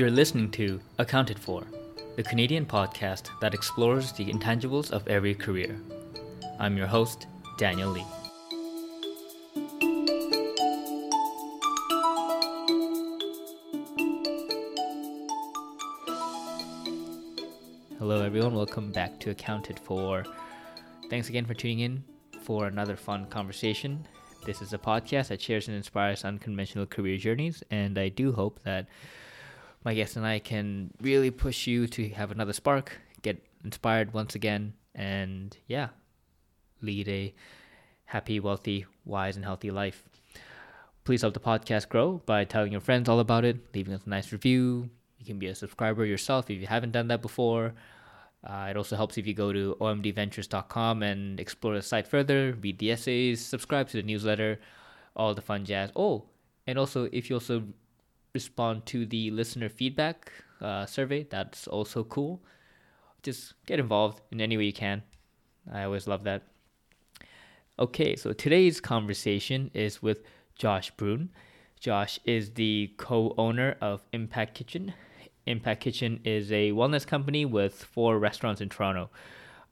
You're listening to Accounted For, the Canadian podcast that explores the intangibles of every career. I'm your host, Daniel Lee. Hello, everyone. Welcome back to Accounted For. Thanks again for tuning in for another fun conversation. This is a podcast that shares and inspires unconventional career journeys, and I do hope that my guest and I can really push you to have another spark, get inspired once again, and yeah, lead a happy, wealthy, wise, and healthy life. Please help the podcast grow by telling your friends all about it, leaving us a nice review. You can be a subscriber yourself if you haven't done that before. Uh, it also helps if you go to omdventures.com and explore the site further, read the essays, subscribe to the newsletter, all the fun jazz. Oh, and also if you also respond to the listener feedback uh, survey. That's also cool. Just get involved in any way you can. I always love that. Okay, so today's conversation is with Josh Broun. Josh is the co owner of Impact Kitchen. Impact Kitchen is a wellness company with four restaurants in Toronto.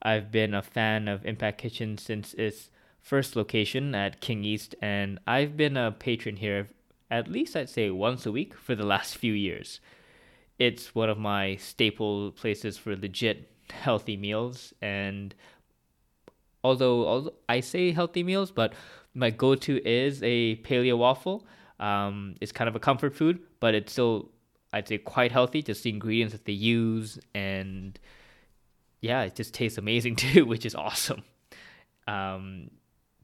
I've been a fan of Impact Kitchen since its first location at King East, and I've been a patron here at least I'd say once a week for the last few years. It's one of my staple places for legit healthy meals and although, although I say healthy meals, but my go-to is a paleo waffle. Um, it's kind of a comfort food, but it's still I'd say quite healthy. Just the ingredients that they use, and yeah, it just tastes amazing too, which is awesome. Um,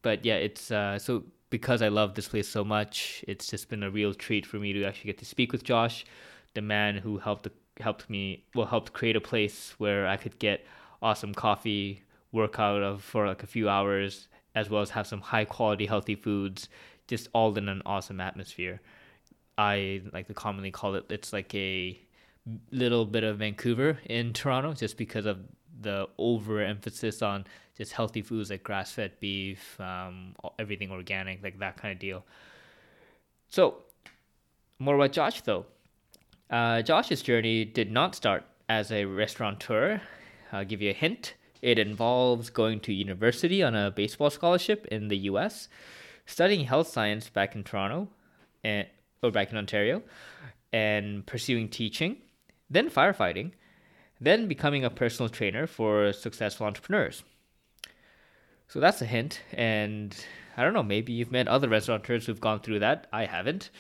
but yeah, it's uh, so because I love this place so much, it's just been a real treat for me to actually get to speak with Josh, the man who helped helped me well helped create a place where I could get awesome coffee, work out of for like a few hours, as well as have some high quality healthy foods, just all in an awesome atmosphere. I like to commonly call it it's like a little bit of Vancouver in Toronto just because of the overemphasis on just healthy foods like grass fed beef, um, everything organic, like that kind of deal. So, more about Josh though. Uh, Josh's journey did not start as a restaurateur. I'll give you a hint. It involves going to university on a baseball scholarship in the US, studying health science back in Toronto, and, or back in Ontario, and pursuing teaching, then firefighting, then becoming a personal trainer for successful entrepreneurs. So that's a hint. And I don't know, maybe you've met other restaurateurs who've gone through that. I haven't.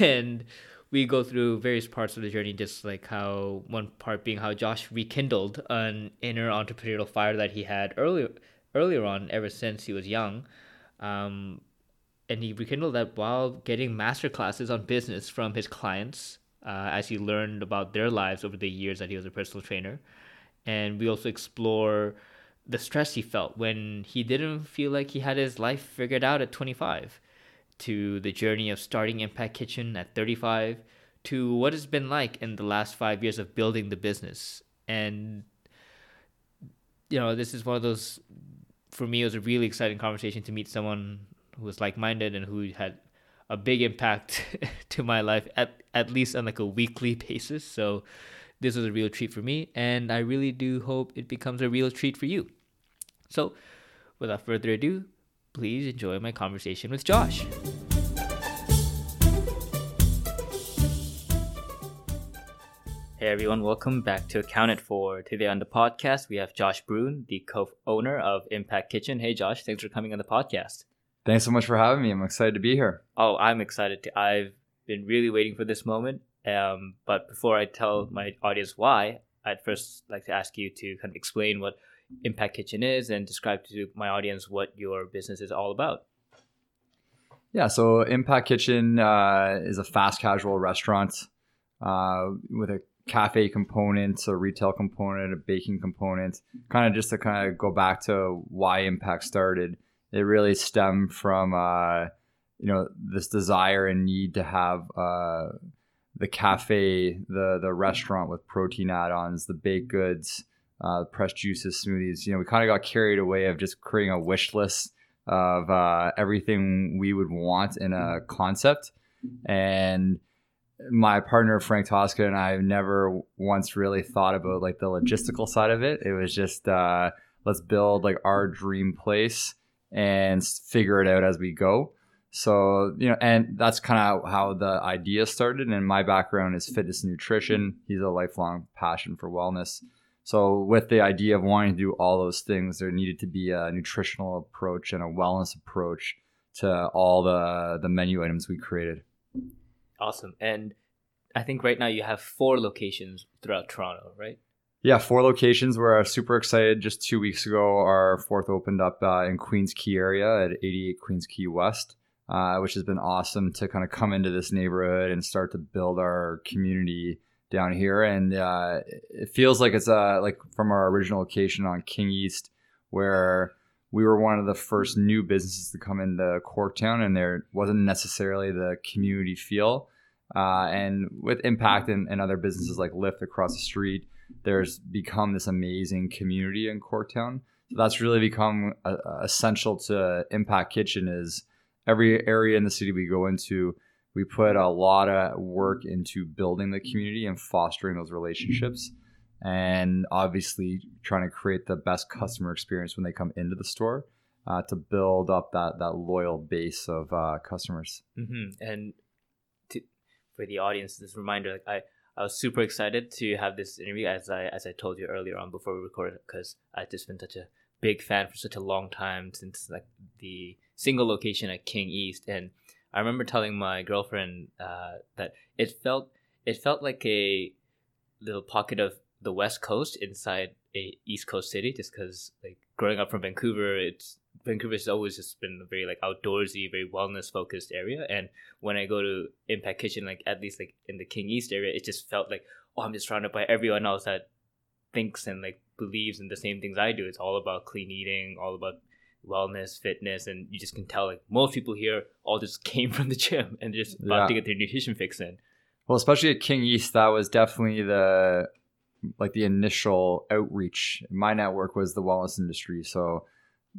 And we go through various parts of the journey, just like how one part being how Josh rekindled an inner entrepreneurial fire that he had earlier earlier on, ever since he was young. Um, and he rekindled that while getting master classes on business from his clients uh, as he learned about their lives over the years that he was a personal trainer. And we also explore the stress he felt when he didn't feel like he had his life figured out at 25, to the journey of starting Impact Kitchen at 35, to what it's been like in the last five years of building the business. And, you know, this is one of those, for me, it was a really exciting conversation to meet someone who was like minded and who had a big impact to my life at, at least on like a weekly basis. So, this was a real treat for me, and I really do hope it becomes a real treat for you. So, without further ado, please enjoy my conversation with Josh. Hey everyone, welcome back to Accounted For. Today on the podcast, we have Josh Broun, the co-owner of Impact Kitchen. Hey Josh, thanks for coming on the podcast. Thanks so much for having me. I'm excited to be here. Oh, I'm excited to. I've been really waiting for this moment. Um, but before I tell my audience why, I'd first like to ask you to kind of explain what Impact Kitchen is and describe to my audience what your business is all about. Yeah, so Impact Kitchen uh, is a fast casual restaurant uh, with a cafe component, a retail component, a baking component. Kind of just to kind of go back to why Impact started. It really stemmed from uh, you know this desire and need to have uh, the cafe, the the restaurant with protein add-ons, the baked goods uh, pressed juices, smoothies. You know, we kind of got carried away of just creating a wish list of uh, everything we would want in a concept. And my partner Frank Toskan and I never once really thought about like the logistical side of it. It was just uh, let's build like our dream place and figure it out as we go. So you know, and that's kind of how the idea started. And my background is fitness and nutrition. He's a lifelong passion for wellness. So with the idea of wanting to do all those things, there needed to be a nutritional approach and a wellness approach to all the the menu items we created. Awesome. And I think right now you have four locations throughout Toronto, right? Yeah, four locations. We're super excited. Just two weeks ago, our fourth opened up uh, in Queens Quay area at 88 Queens Quay West, uh, which has been awesome to kind of come into this neighborhood and start to build our community down here. And uh, it feels like it's uh, like from our original location on King East, where we were one of the first new businesses to come into Corktown, and there wasn't necessarily the community feel. Uh, and with Impact and, and, other businesses like Lyft across the street, there's become this amazing community in Corktown. So that's really become a, a essential to Impact Kitchen. Is every area in the city we go into, we put a lot of work into building the community and fostering those relationships and obviously trying to create the best customer experience when they come into the store uh, to build up that that loyal base of uh, customers. Mm-hmm. And to, for the audience, this reminder, like I. I was super excited to have this interview, as I as I told you earlier on before we recorded, because I've just been such a big fan for such a long time since like the single location at King East, and I remember telling my girlfriend uh, that it felt it felt like a little pocket of the west coast inside a east coast city just because like growing up from vancouver it's vancouver has always just been a very like outdoorsy very wellness focused area and when i go to impact kitchen like at least like in the king east area it just felt like oh i'm just surrounded by everyone else that thinks and like believes in the same things i do it's all about clean eating all about wellness fitness and you just can tell like most people here all just came from the gym and just about yeah. to get their nutrition fix in well especially at king east that was definitely the like the initial outreach. My network was the wellness industry. So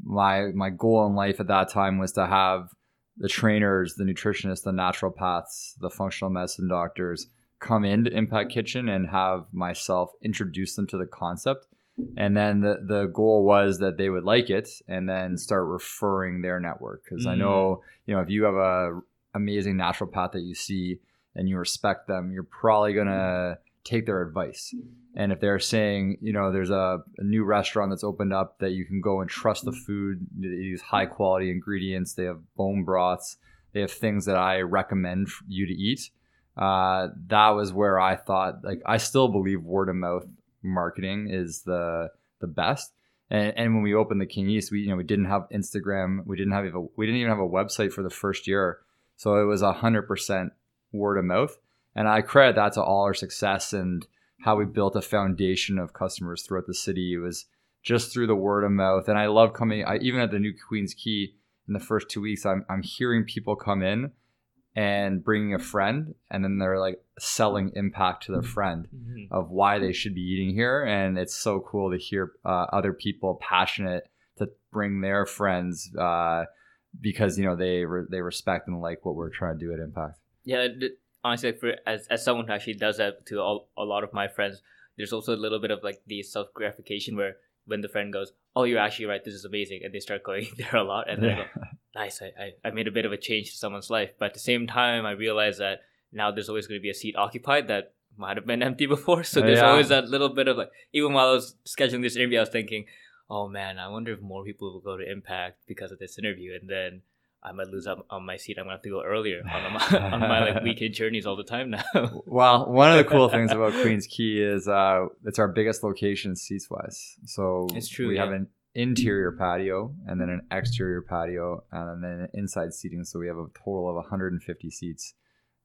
my my goal in life at that time was to have the trainers, the nutritionists, the naturopaths, the functional medicine doctors come into Impact Kitchen and have myself introduce them to the concept. And then the, the goal was that they would like it and then start referring their network. Because mm. I know, you know, if you have a amazing naturopath that you see and you respect them, you're probably gonna take their advice. And if they're saying, you know, there's a, a, new restaurant that's opened up that you can go and trust the food, they use high quality ingredients, they have bone broths, they have things that I recommend you to eat. Uh, that was where I thought, like, I still believe word of mouth marketing is the the best. And, and when we opened the King East, we you know we didn't have Instagram, we didn't have a, we didn't even have a website for the first year, so it was hundred percent word of mouth. And I credit that to all our success and how we built a foundation of customers throughout the city. It was just through the word of mouth. And I love coming, I, even at the new Queens Quay in the first two weeks, I'm, I'm hearing people come in and bringing a friend and then they're like selling impact to their friend mm-hmm. of why they should be eating here and it's so cool to hear uh, other people passionate to bring their friends uh, because you know they re- they respect and like what we're trying to do at impact yeah honestly for as, as someone who actually does that to all, a lot of my friends there's also a little bit of like the self gratification where when the friend goes oh you're actually right this is amazing and they start going there a lot and then yeah. I go nice I, I, I made a bit of a change to someone's life but at the same time i realize that now there's always going to be a seat occupied that might have been empty before so there's yeah. always that little bit of like even while i was scheduling this interview i was thinking oh man i wonder if more people will go to impact because of this interview and then I might lose out on my seat. I'm gonna have to go earlier on my, on my like weekend journeys all the time now. well, one of the cool things about Queens Quay is uh, it's our biggest location seats wise. So it's true. We yeah. have an interior patio and then an exterior patio and then inside seating. So we have a total of 150 seats.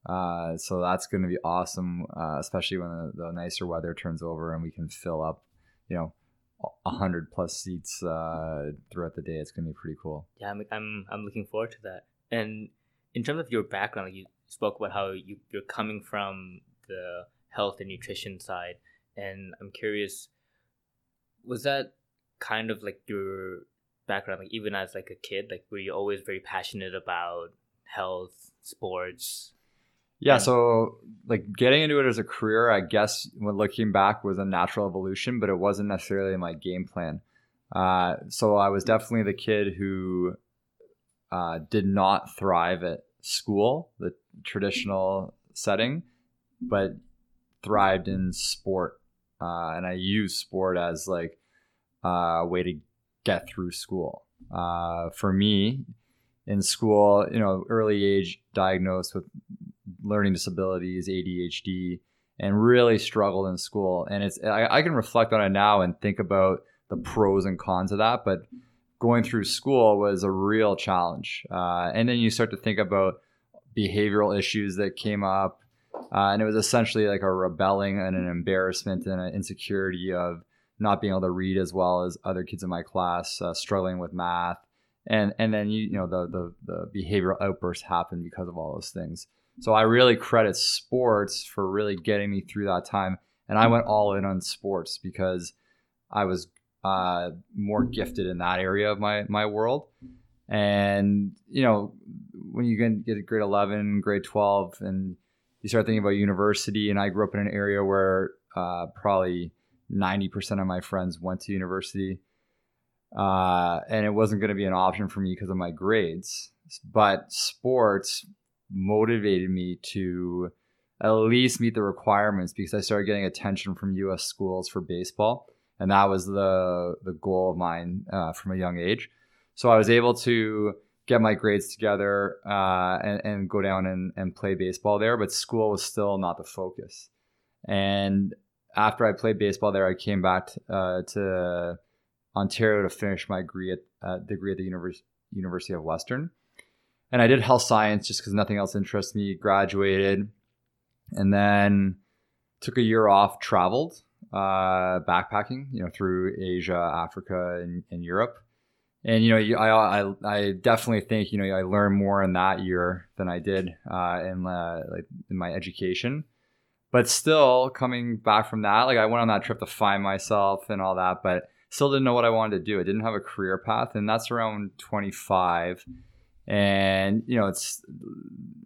Uh, so that's going to be awesome, uh, especially when the, the nicer weather turns over and we can fill up, you know, hundred plus seats uh, throughout the day. It's gonna be pretty cool. Yeah, I'm, I'm I'm looking forward to that. And in terms of your background, like you spoke about how you you're coming from the health and nutrition side, and I'm curious, was that kind of like your background, like even as like a kid, like were you always very passionate about health, sports? Yeah, so like getting into it as a career, I guess when looking back was a natural evolution, but it wasn't necessarily my game plan. Uh, so I was definitely the kid who uh, did not thrive at school, the traditional setting, but thrived in sport. Uh, and I used sport as like a way to get through school. Uh, for me, in school, you know, early age diagnosed with learning disabilities, ADHD, and really struggled in school. And it's I, I, can reflect on it now and think about the pros and cons of that. But going through school was a real challenge. Uh, and then you start to think about behavioral issues that came up. Uh, and it was essentially like a rebelling and an embarrassment and an insecurity of not being able to read as well as other kids in my class, uh, struggling with math, and and then you you know the, the the behavioral outbursts happen because of all those things. So I really credit sports for really getting me through that time, and I went all in on sports because I was uh, more gifted in that area of my my world. And you know, when you get to grade eleven, grade twelve, and you start thinking about university, and I grew up in an area where uh, probably ninety percent of my friends went to university, uh, and it wasn't going to be an option for me because of my grades. But sports motivated me to at least meet the requirements because I started getting attention from U.S. schools for baseball, and that was the the goal of mine uh, from a young age. So I was able to get my grades together uh, and, and go down and, and play baseball there, but school was still not the focus. And after I played baseball there, I came back uh, to Ontario to finish my degree at, uh, degree at the Univers- University of Western and I did health science just because nothing else interests me. Graduated, and then took a year off. Traveled, uh, backpacking, you know, through Asia, Africa, and, and Europe. And you know, I, I I definitely think you know I learned more in that year than I did uh, in uh, like in my education. But still, coming back from that, like I went on that trip to find myself and all that, but still didn't know what I wanted to do. I didn't have a career path, and that's around twenty five and you know it's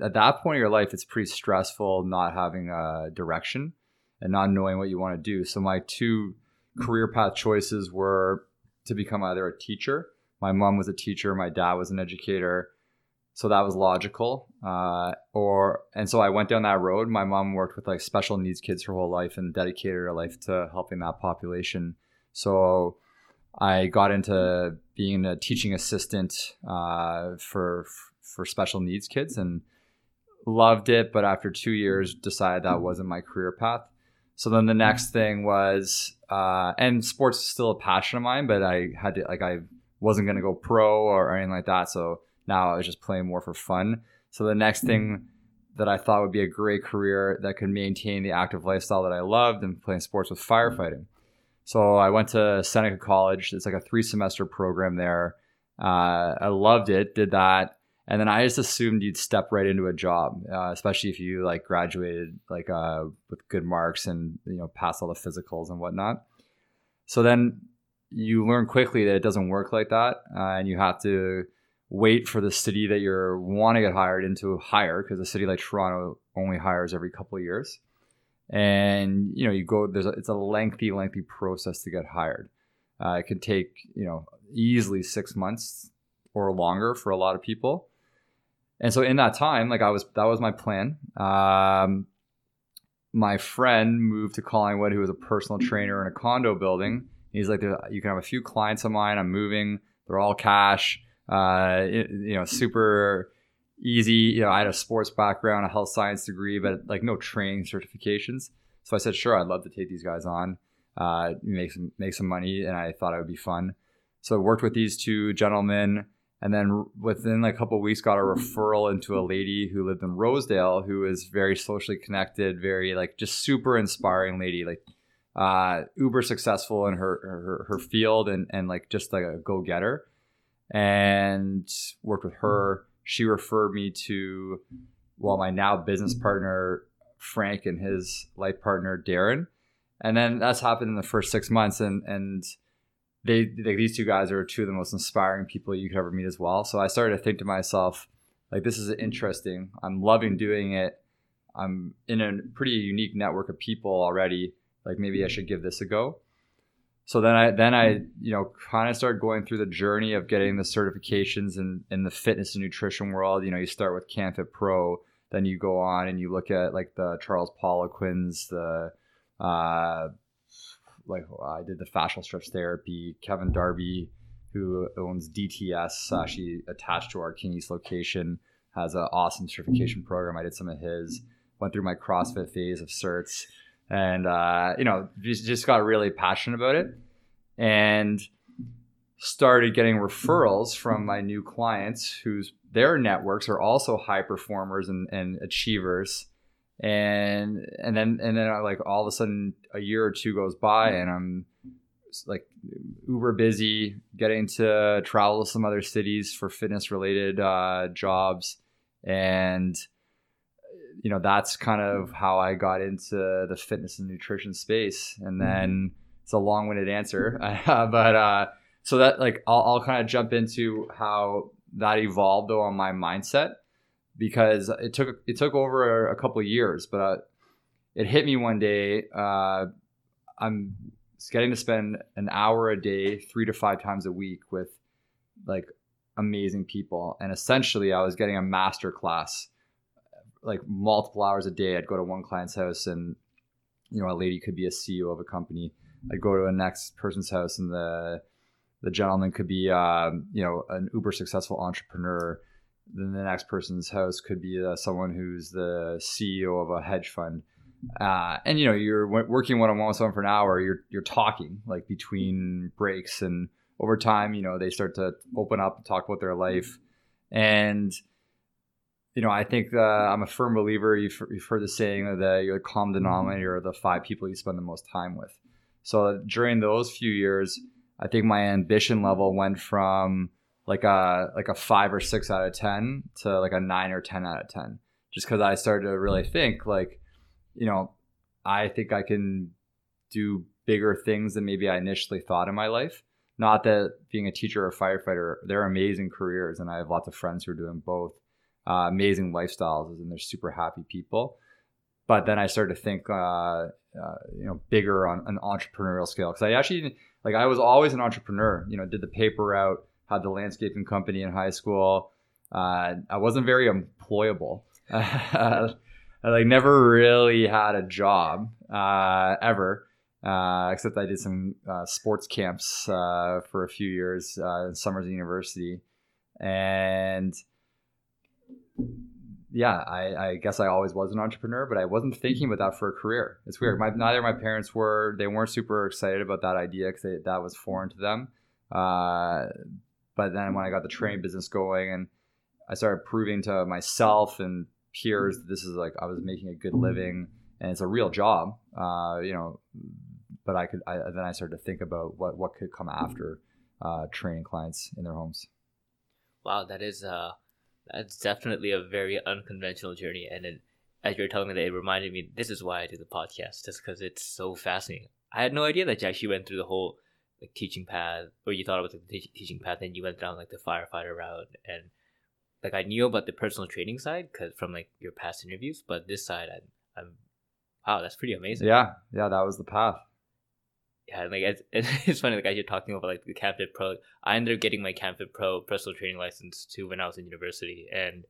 at that point of your life it's pretty stressful not having a direction and not knowing what you want to do. So my two career path choices were to become either a teacher. My mom was a teacher my dad was an educator. So that was logical uh, or and so i went down that road. My mom worked with like special needs kids her whole life and dedicated her life to helping that population so I got into being a teaching assistant uh, for for special needs kids and loved it. But after two years, decided that wasn't my career path. So then the next thing was, uh, and sports is still a passion of mine, but I had to like I wasn't gonna go pro or anything like that. So now I was just playing more for fun. So the next thing that I thought would be a great career that could maintain the active lifestyle that I loved and playing sports with firefighting. So I went to Seneca College. It's like a three semester program there. Uh, I loved it, did that. And then I just assumed you'd step right into a job, uh, especially if you like graduated like uh, with good marks and you know passed all the physicals and whatnot. So then you learn quickly that it doesn't work like that, uh, and you have to wait for the city that you're want to get hired into hire because a city like Toronto only hires every couple of years and you know you go there's a, it's a lengthy lengthy process to get hired. Uh, it can take you know easily six months or longer for a lot of people. And so in that time like i was that was my plan. Um, my friend moved to collingwood who was a personal trainer in a condo building. He's like you can have a few clients of mine. I'm moving. They're all cash. Uh, you know super easy. You know, I had a sports background, a health science degree, but like no training certifications. So I said, sure, I'd love to take these guys on, uh, make some make some money, and I thought it would be fun. So I worked with these two gentlemen, and then within like a couple weeks, got a referral into a lady who lived in Rosedale, who is very socially connected, very like just super inspiring lady, like uh, uber successful in her her, her field, and and like just like a go getter, and worked with her she referred me to well my now business mm-hmm. partner Frank and his life partner Darren, and then that's happened in the first six months, and and they like these two guys are two of the most inspiring people you could ever meet as well. So I started to think to myself, like this is interesting. I'm loving doing it. I'm in a pretty unique network of people already. Like maybe I mm-hmm. should give this a go. So then I then I mm-hmm. you know kind of started going through the journey of getting the certifications in in the fitness and nutrition world. You know, you start with CanFit Pro, then you go on and you look at like the Charles Poliquins, the uh, like I did the fascial stretch therapy. Kevin Darby, who owns DTS, mm-hmm. actually attached to our King East location, has an awesome certification program. I did some of his. Mm-hmm. Went through my CrossFit phase of certs, and uh, you know just just got really passionate about it, and started getting referrals from my new clients whose their networks are also high performers and, and achievers. And and then and then I, like all of a sudden a year or two goes by and i'm like uber busy getting to travel to some other cities for fitness related uh, jobs. And you know that's kind of how i got into the fitness and nutrition space and mm-hmm. then it's a long-winded answer but uh so that like i'll, I'll kind of jump into how that evolved though on my mindset because it took it took over a, a couple years, but uh, it hit me one day. Uh, I'm getting to spend an hour a day, three to five times a week with like amazing people, and essentially I was getting a master class, like multiple hours a day. I'd go to one client's house, and you know a lady could be a CEO of a company. I'd go to a next person's house, and the the gentleman could be um, you know an uber successful entrepreneur then the next person's house could be uh, someone who's the CEO of a hedge fund. Uh, and you know you're working one on one with someone for an hour. You're you're talking like between breaks, and over time, you know they start to open up and talk about their life. And you know, I think uh, I'm a firm believer. You've, you've heard the saying that you're the common denominator of the five people you spend the most time with. So during those few years, I think my ambition level went from like a like a five or six out of ten to like a nine or ten out of ten just because i started to really think like you know i think i can do bigger things than maybe i initially thought in my life not that being a teacher or a firefighter they're amazing careers and i have lots of friends who are doing both uh, amazing lifestyles and they're super happy people but then i started to think uh, uh, you know bigger on an entrepreneurial scale because i actually like i was always an entrepreneur you know did the paper route had the landscaping company in high school. Uh, I wasn't very employable. I like never really had a job uh, ever, uh, except I did some uh, sports camps uh, for a few years in Summers University, and yeah, I, I, guess I always was an entrepreneur, but I wasn't thinking about that for a career. It's weird. My, neither of my parents were. They weren't super excited about that idea because that was foreign to them. Uh, but then when I got the training business going and I started proving to myself and peers that this is like I was making a good living and it's a real job, uh, you know. But I could I, then I started to think about what what could come after uh, training clients in their homes. Wow, that is uh, that's definitely a very unconventional journey. And as you were telling me that, it reminded me this is why I do the podcast, just because it's so fascinating. I had no idea that you actually went through the whole like teaching path, or you thought it was like the teaching path, and you went down like the firefighter route, and like I knew about the personal training side because from like your past interviews, but this side, I, I'm wow, that's pretty amazing. Yeah, yeah, that was the path. Yeah, like it's, it's funny. Like as you're talking about like the CanFit Pro, I ended up getting my CanFit Pro personal training license too when I was in university, and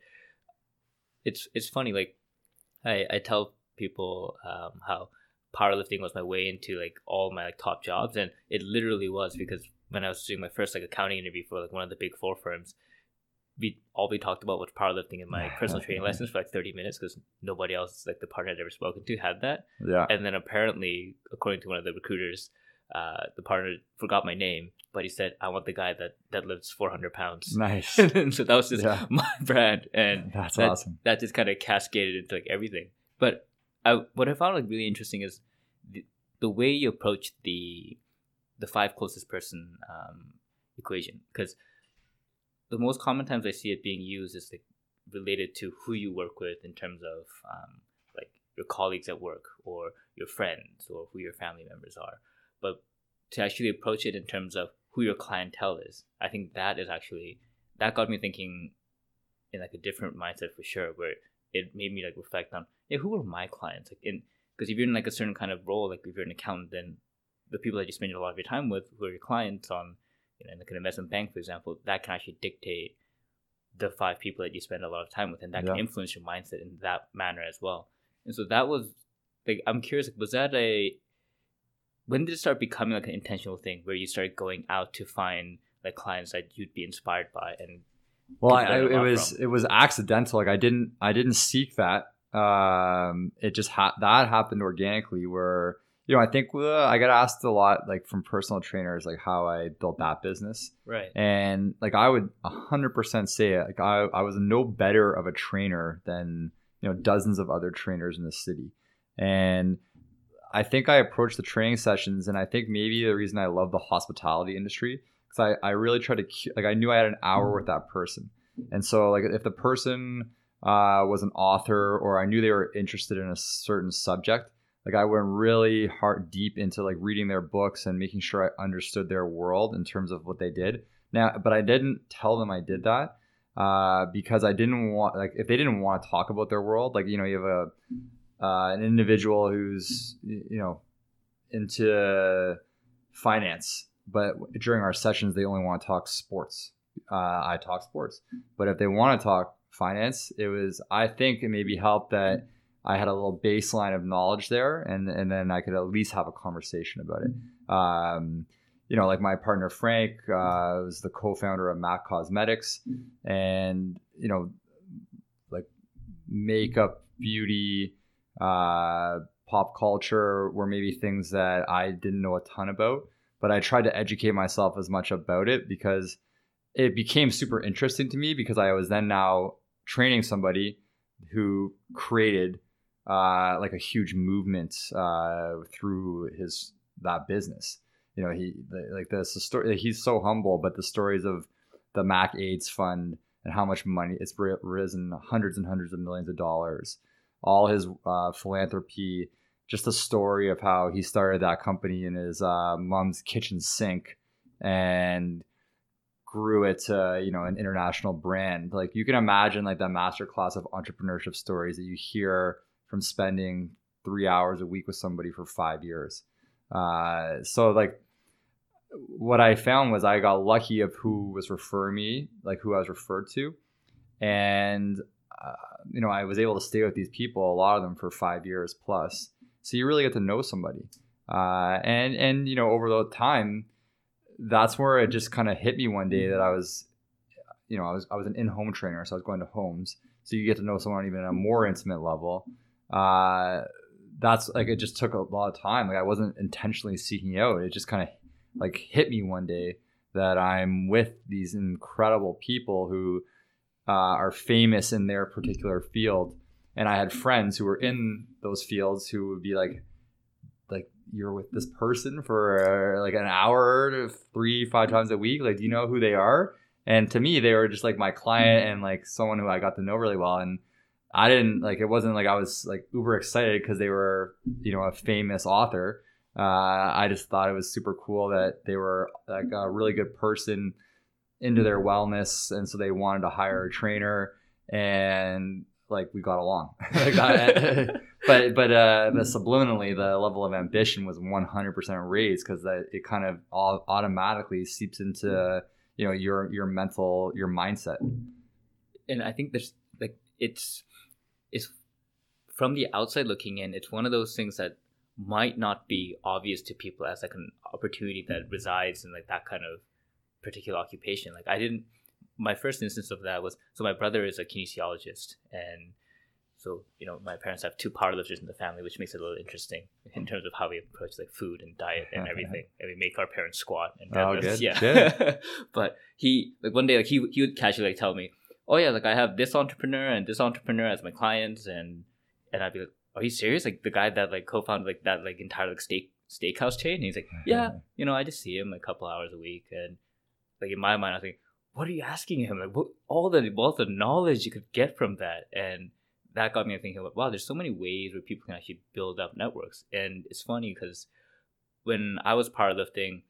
it's it's funny. Like I I tell people um, how powerlifting was my way into like all my like top jobs and it literally was because when I was doing my first like accounting interview for like one of the big four firms we all we talked about was powerlifting in my personal training lessons for like 30 minutes because nobody else like the partner I'd ever spoken to had that yeah and then apparently according to one of the recruiters uh, the partner forgot my name but he said I want the guy that that lives 400 pounds. Nice. So that was just yeah. my brand and that's that, awesome. that just kind of cascaded into like everything. But I, what I found like really interesting is the, the way you approach the the five closest person um, equation. Because the most common times I see it being used is like related to who you work with in terms of um, like your colleagues at work or your friends or who your family members are. But to actually approach it in terms of who your clientele is, I think that is actually that got me thinking in like a different mindset for sure. Where it made me like reflect on yeah who are my clients like in because if you're in like a certain kind of role like if you're an accountant then the people that you spend a lot of your time with who are your clients on you know in like an investment bank for example that can actually dictate the five people that you spend a lot of time with and that Yeah. can influence your mindset in that manner as well and so that was like i'm curious was that a when did it start becoming like an intentional thing where you started going out to find like clients that you'd be inspired by and Well, I, I, it was from. it was accidental. Like I didn't I didn't seek that. Um, it just ha- that happened organically. Where you know I think uh, I got asked a lot like from personal trainers like how I built that business, right and like I would hundred percent say it. Like I I was no better of a trainer than you know dozens of other trainers in the city, and I think I approached the training sessions, and I think maybe the reason I love the hospitality industry because I, I really tried to like I knew I had an hour with that person, and so like if the person uh, was an author or I knew they were interested in a certain subject, like I went really hard deep into like reading their books and making sure I understood their world in terms of what they did. Now, but I didn't tell them I did that uh, because I didn't want like if they didn't want to talk about their world, like you know you have a uh, an individual who's you know into finance, but during our sessions they only want to talk sports. Uh, I talk sports, but if they want to talk finance, it was I think it maybe helped that I had a little baseline of knowledge there, and and then I could at least have a conversation about it. Um, you know, like my partner Frank uh, was the co-founder of Mac Cosmetics, and you know, like makeup, beauty, uh, pop culture were maybe things that I didn't know a ton about, but I tried to educate myself as much about it because it became super interesting to me because I was then now training somebody who created uh, like a huge movement uh, through his that business. You know, he like this the story. He's so humble, but the stories of the Mac AIDS Fund and how much money it's risen hundreds and hundreds of millions of dollars. All his uh, philanthropy, just the story of how he started that company in his uh, mom's kitchen sink and grew it to you know an international brand. Like you can imagine like that masterclass of entrepreneurship stories that you hear from spending three hours a week with somebody for five years. Uh, so like what I found was I got lucky of who was referring me, like who I was referred to, and uh, you know I was able to stay with these people, a lot of them for five years plus. So you really get to know somebody, uh, and and you know over the time, that's where it just kind of hit me one day that I was, you know, I was I was an in-home trainer, so I was going to homes, so you get to know someone even at a more intimate level. Uh, that's like it just took a lot of time. Like I wasn't intentionally seeking out. It just kind of like hit me one day that I'm with these incredible people who uh, are famous in their particular field, and I had friends who were in those fields who would be like, like you're with this person for uh, like an hour, to three, five times a week. Like, do you know who they are? And to me, they were just like my client and like someone who I got to know really well. And I didn't like it wasn't like I was like uber excited because they were you know a famous author. Uh, I just thought it was super cool that they were like a really good person into their wellness, and so they wanted to hire a trainer, and like we got along. But but uh, but subliminally, the level of ambition was 100% raised because that it kind of all automatically seeps into you know your your mental your mindset. and I think there's like it's it's from the outside looking in, it's one of those things that might not be obvious to people as like an opportunity that resides in like that kind of particular occupation. Like I didn't my first instance of that was so my brother is a kinesiologist and so you know my parents have two powerlifters in the family which makes it a little interesting in terms of how we approach like food and diet and everything and we make our parents squat and Oh, good, yeah. But he like one day like he, he would casually like tell me oh yeah like i have this entrepreneur and this entrepreneur as my clients and and i'd be like are you serious? Like the guy that like co-founded like that like entire like steak steakhouse chain? And he's like yeah you know i just see him a couple hours a week and like in my mind i was like what are you asking him like what all the wealth of knowledge you could get from that and that got me thinking about wow there's so many ways where people can actually build up networks and it's funny because when i was powerlifting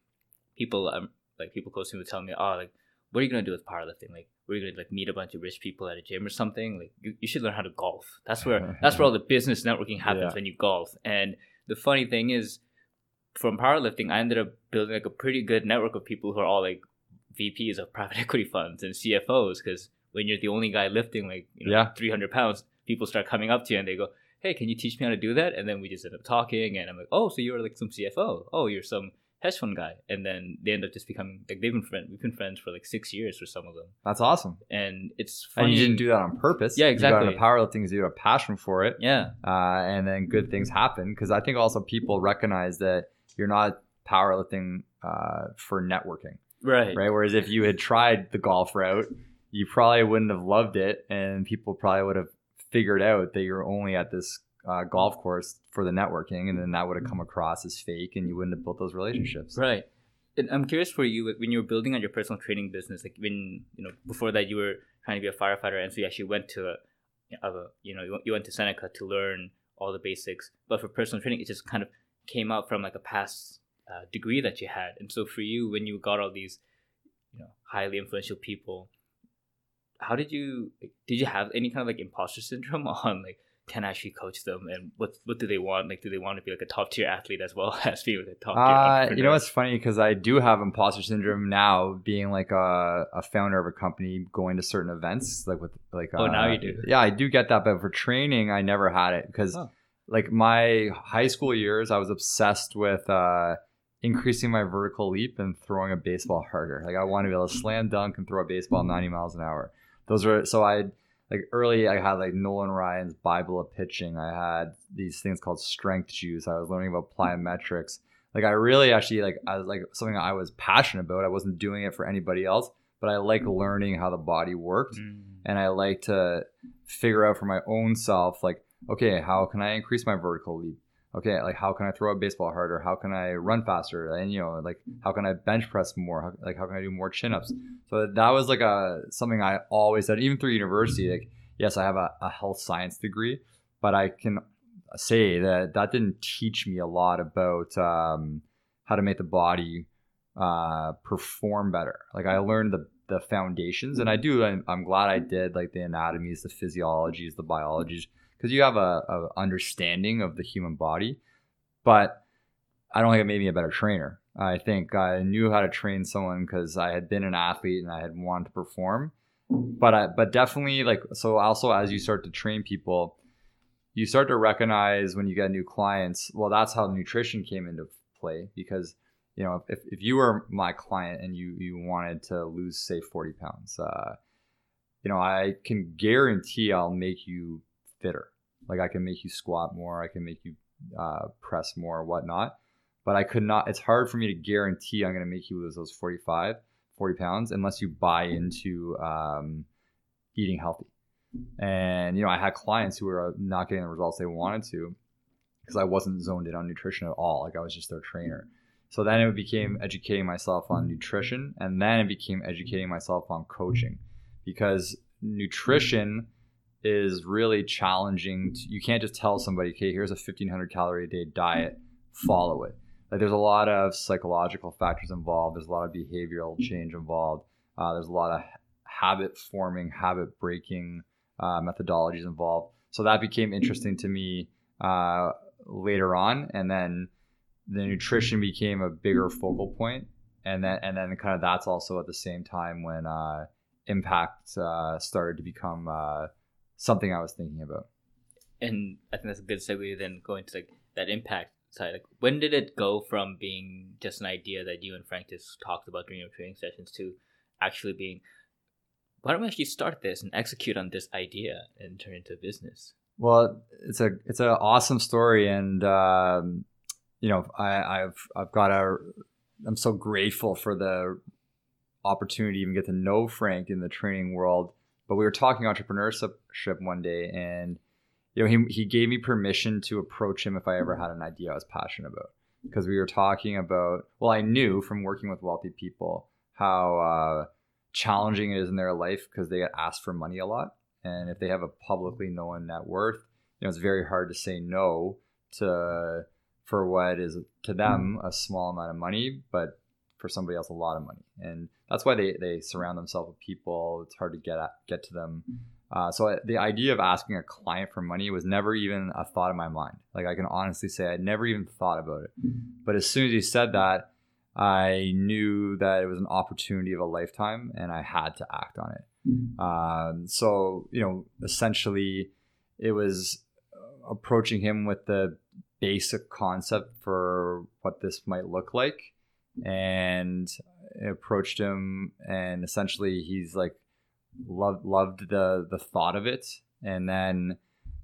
people um, like people close to me would tell me oh like what are you gonna do with powerlifting? Like, we're gonna like meet a bunch of rich people at a gym or something. Like, you, you should learn how to golf. That's where that's where all the business networking happens Yeah. when you golf. And the funny thing is, from powerlifting, I ended up building like a pretty good network of people who are all like VPs of private equity funds and CFOs. Because when you're the only guy lifting like you know Yeah. 300 pounds, people start coming up to you and they go, "Hey, can you teach me how to do that?" And then we just end up talking, and I'm like, "Oh, so you're like some CFO? Oh, you're some hedge fund guy?" And then they end up just becoming like they've been friends. We've been friends for like six years for some of them, That's awesome. and it's funny. And you didn't do that on purpose. Yeah, You exactly. got into powerlifting because you had a passion for it. Yeah, uh, and then good things happen because I think also people recognize that you're not powerlifting uh, for networking, right. right? Whereas if you had tried the golf route, you probably wouldn't have loved it, and people probably would have figured out that you're only at this uh, golf course for the networking, and then that would have come across as fake, and you wouldn't have built those relationships. Right. And I'm curious for you like, when you were building on your personal training business, like when you know before that you were trying to be a firefighter, and so you actually went to a, a you know you went- you went to Seneca to learn all the basics. But for personal training, it just kind of came out from like a past uh, degree that you had. And so for you, when you got all these you know highly influential people, how did you like, did you have any kind of like imposter syndrome on like can I actually coach them and what what do they want like do they want to be like a top tier athlete as well as being like a top tier Uh, you know what's funny because I do have imposter syndrome now, being like a, a founder of a company, going to certain events, like with like. Oh, now uh, you do. Yeah, I do get that, but for training, I never had it because, Oh. like my high school years, I was obsessed with uh, increasing my vertical leap and throwing a baseball harder. Like I want to be able to slam dunk and throw a baseball 90 miles an hour. Those were so I like early I had like Nolan Ryan's Bible of pitching. I had these things called strength shoes. I was learning about plyometrics. Like I really actually like I was like something I was passionate about. I wasn't doing it for anybody else, but I like learning how the body worked Mm. and I like to figure out for my own self like okay, how can I increase my vertical leap? Okay, like how can I throw a baseball harder? How can I run faster? And you know, like how can I bench press more? How, like how can I do more chin ups? So that was like a something I always said, even through university. Like, yes, I have a, a health science degree, but I can say that that didn't teach me a lot about um, how to make the body uh, perform better. Like I learned the the foundations, and I do. I'm, I'm glad I did like the anatomies, the physiologies, the biologies, because you have a, a understanding of the human body. But I don't think it made me a better trainer. I think I knew how to train someone because I had been an athlete and I had wanted to perform. But I, but definitely like so. Also, as you start to train people, you start to recognize when you get new clients. Well, that's how nutrition came into play because you know if, if you were my client and you you wanted to lose say 40 pounds uh, you know i can guarantee i'll make you fitter. Like i can make you squat more i can make you uh, press more whatnot. But i could not it's hard for me to guarantee i'm going to make you lose those 45 40 pounds unless you buy into um, eating healthy. And you know i had clients who were not getting the results they wanted to because i wasn't zoned in on nutrition at all like i was just their trainer. So then it became educating myself on nutrition, and then it became educating myself on coaching, because nutrition is really challenging. To, you can't just tell somebody, "Okay, here's a 1500 calorie a day diet, follow it." Like there's a lot of psychological factors involved. There's a lot of behavioral change involved. Uh, there's a lot of habit forming, habit breaking uh, methodologies involved. So that became interesting to me uh, later on, and then the nutrition became a bigger focal point and then and then kind of that's also at the same time when uh, impact uh, started to become uh, something I was thinking about. and I think that's a good segue to then go into like that impact side. Like, when did it go from being just an idea that you and Frank just talked about during your training sessions to actually being, why don't we actually start this and execute on this idea and turn it into a business? Well, it's a it's an awesome story, and um, you know I, I've I've got a I'm so grateful for the opportunity to even get to know Frank in the training world. But we were talking entrepreneurship one day, and you know he he gave me permission to approach him if I ever had an idea I was passionate about. Because we were talking about well I knew from working with wealthy people how uh, challenging it is in their life because they get asked for money a lot. And if they have a publicly known net worth you know it's very hard to say no to for what is to them a small amount of money but for somebody else a lot of money. And that's why they they surround themselves with people. It's hard to get at, get to them. Uh, so I, the idea of asking a client for money was never even a thought in my mind. Like I can honestly say I never even thought about it. But as soon as he said that, I knew that it was an opportunity of a lifetime, and I had to act on it. Um, so you know, essentially, it was approaching him with the basic concept for what this might look like, and approached him, and essentially, he's like loved loved the the thought of it, and then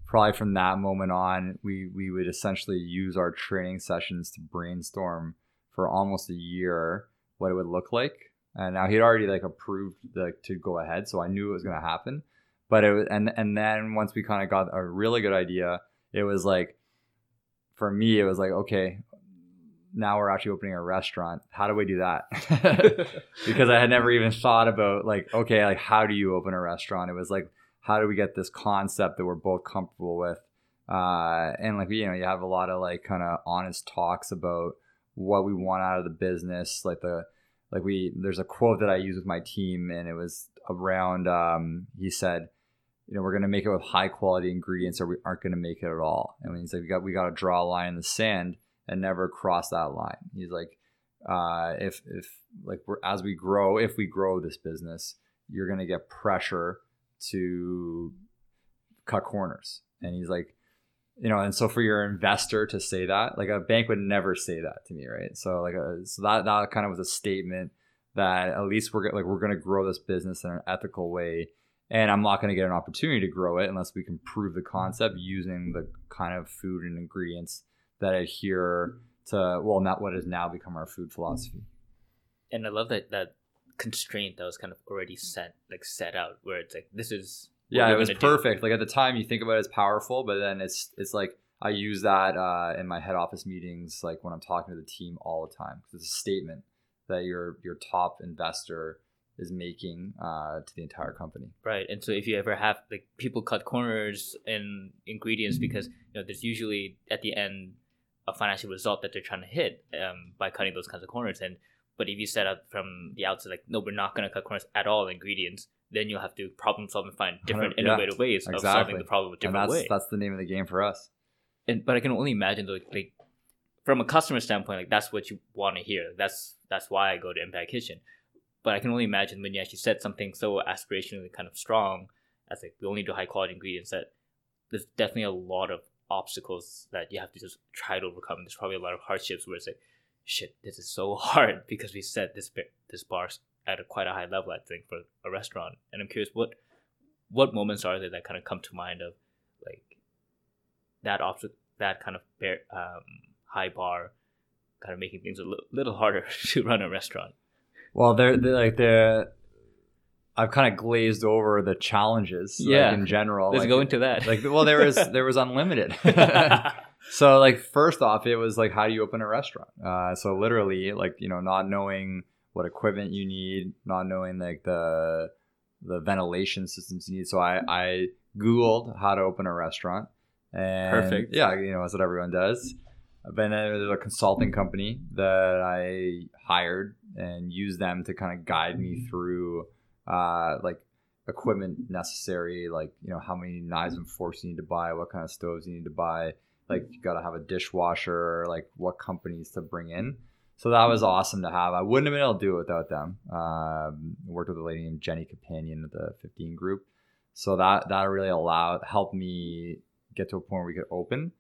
probably from that moment on, we we would essentially use our training sessions to brainstorm for almost a year what it would look like. And now he'd already like approved to go ahead, so I knew it was going to happen. But it was, and and then once we kind of got a really good idea, it was like for me it was like okay, now we're actually opening a restaurant. How do we do that? because I had never even thought about like okay, like how do you open a restaurant? It was like how do we get this concept that we're both comfortable with? Uh, and like you know, you have a lot of like kind of honest talks about what we want out of the business, like the like we there's a quote that I use with my team, and it was around. Um, he said, you know, we're gonna make it with high quality ingredients, or we aren't gonna make it at all. And when he's like, we got we got to draw a line in the sand and never cross that line. He's like, uh, if if like we're as we grow, if we grow this business, you're gonna get pressure to cut corners. And he's like, you know, and so for your investor to say that, like a bank would never say that to me, right? So like, a, so that that kind of was a statement that at least we're like we're to grow this business in an ethical way, and I'm not going to get an opportunity to grow it unless we can prove the concept using the kind of food and ingredients that adhere to well, not what has now become our food philosophy. And I love that that constraint that was kind of already set like set out where it's like this is yeah, it was perfect. Do. Like at the time, you think about it as powerful, but then it's it's like I use that uh, in my head office meetings, like when I'm talking to the team all the time. because It's a statement that your your top investor is making uh, to the entire company. Right, and so if you ever have like people cut corners in ingredients because you know there's usually at the end a financial result that they're trying to hit um, by cutting those kinds of corners. And but if you set up from the outset like no, we're not going to cut corners at all ingredients, then you'll have to problem solve and find different innovative ways exactly. of solving the problem a different and that's, way. That's the name of the game for us. And but I can only imagine like, like from a customer standpoint, like that's what you want to hear. That's that's why I go to Impact Kitchen. But I can only imagine when you actually said something so aspirationally kind of strong as like we only do high quality ingredients that there's definitely a lot of obstacles that you have to just try to overcome. There's probably a lot of hardships where it's like, shit, this is so hard because we set this this bar at a quite a high level, I think, for a restaurant. And I'm curious, what what moments are there that kind of come to mind of like that option, that kind of bear, um, high bar, kind of making things a l- little harder to run a restaurant. Well, they're, they're like the I've kind of glazed over the challenges, yeah. Like, in general. Let's like, go into that. Like, well, there was there was unlimited. so, like, first off, it was like, how do you open a restaurant? Uh, so, literally, like, you know, not knowing what equipment you need, not knowing like the the ventilation systems you need. So I I googled how to open a restaurant. And Perfect. Yeah, you know that's what everyone does. But then there's a consulting company that I hired and used them to kind of guide me through uh, like equipment necessary, like you know how many knives and forks you need to buy, what kind of stoves you need to buy, like you got to have a dishwasher, like what companies to bring in. So that was awesome to have. I wouldn't have been able to do it without them. Um, worked with a lady named Jenny Companion at the 15 group. So that that really allowed helped me get to a point where we could open.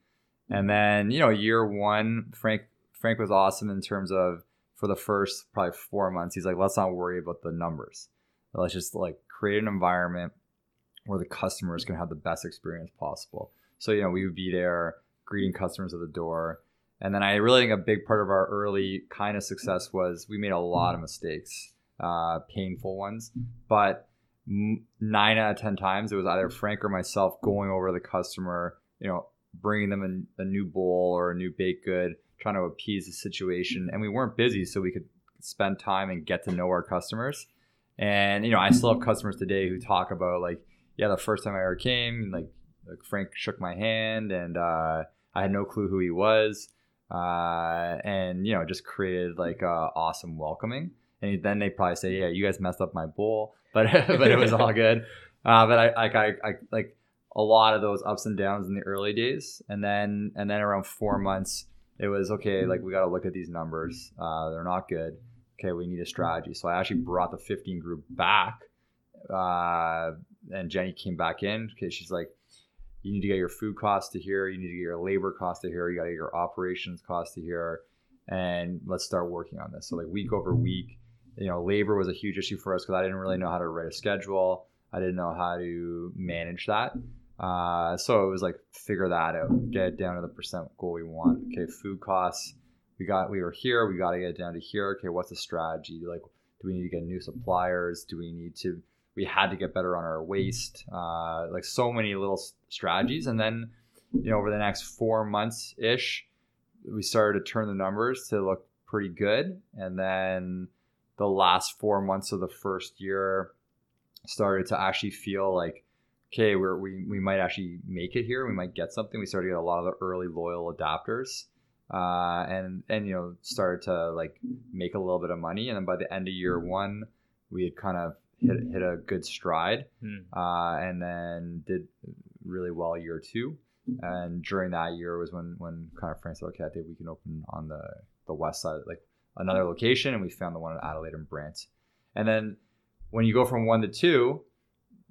And then, you know, year one, Frank Frank was awesome in terms of for the first probably four months, he's like, let's not worry about the numbers. Let's just like create an environment where the customers can have the best experience possible. So, you know, we would be there greeting customers at the door and then I really think a big part of our early kind of success was we made a lot of mistakes, uh, painful ones, but nine out of 10 times it was either Frank or myself going over the customer, you know, bringing them a, a new bowl or a new baked good, trying to appease the situation. And we weren't busy, so we could spend time and get to know our customers. And, you know, I still have customers today who talk about, like, yeah, the first time I ever came, like, like Frank shook my hand and uh, I had no clue who he was uh, and you know just created like a awesome welcoming. and then they probably say, "Yeah, you guys messed up my bowl," but but it was all good. Uh, but I like I, I like a lot of those ups and downs in the early days, and then and then around four months, it was okay. Like we got to look at these numbers; uh, they're not good. Okay, we need a strategy. So I actually brought the 15 group back, uh, and Jenny came back in because she's like, you need to get your food costs to here, you need to get your labor costs to here, you got to get your operations costs to here, and let's start working on this. So like week over week, you know, labor was a huge issue for us because I didn't really know how to write a schedule. I didn't know how to manage that. Uh, so it was like figure that out, get it down to the percent goal we want. Okay, food costs. We got we were here. We got to get down to here. Okay, what's the strategy? Like, do we need to get new suppliers? Do we need to? We had to get better on our waste. Uh, like so many little strategies, and then you know over the next four months ish, we started to turn the numbers to look pretty good, and then the last four months of the first year started to actually feel like okay we're, we, we might actually make it here we might get something we started to get a lot of the early loyal adopters uh, and and you know started to like make a little bit of money. And then by the end of year one we had kind of hit, hit a good stride Hmm. uh, and then did really well year two. And during that year was when when kind of said okay I think we can open on the the west side like another location and we found the one in Adelaide and Brant. And then when you go from one to two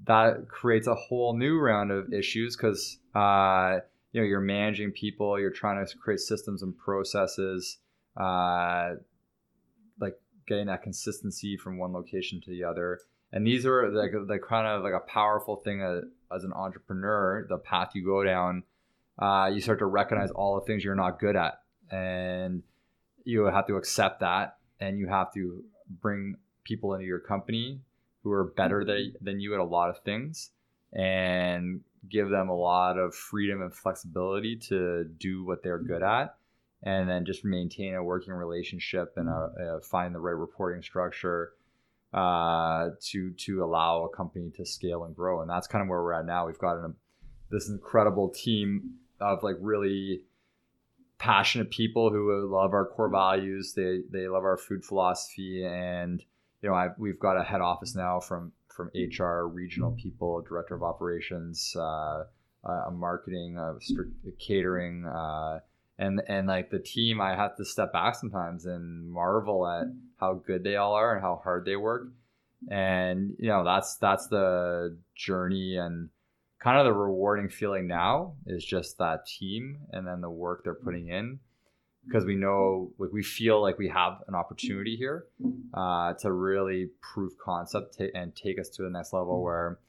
that creates a whole new round of issues because uh, you know you're managing people you're trying to create systems and processes uh, like getting that consistency from one location to the other. And these are like the kind of like a powerful thing as, as an entrepreneur the path you go down uh, you start to recognize all the things you're not good at. And you have to accept that and you have to bring people into your company who are better than, than you at a lot of things. And give them a lot of freedom and flexibility to do what they're good at and then just maintain a working relationship and a, a find the right reporting structure uh, to to allow a company to scale and grow. And that's kind of where we're at now. We've got an, this incredible team of like really passionate people who love our core values. They they love our food philosophy. And you know, I've, we've got a head office now from from HR, regional people, director of operations, uh, uh, marketing, uh, catering, uh, and and like the team. I have to step back sometimes and marvel at how good they all are and how hard they work. And you know, that's that's the journey and kind of the rewarding feeling now is just that team and then the work they're putting in because we know like we feel like we have an opportunity here uh, to really prove concept ta- and take us to the next level where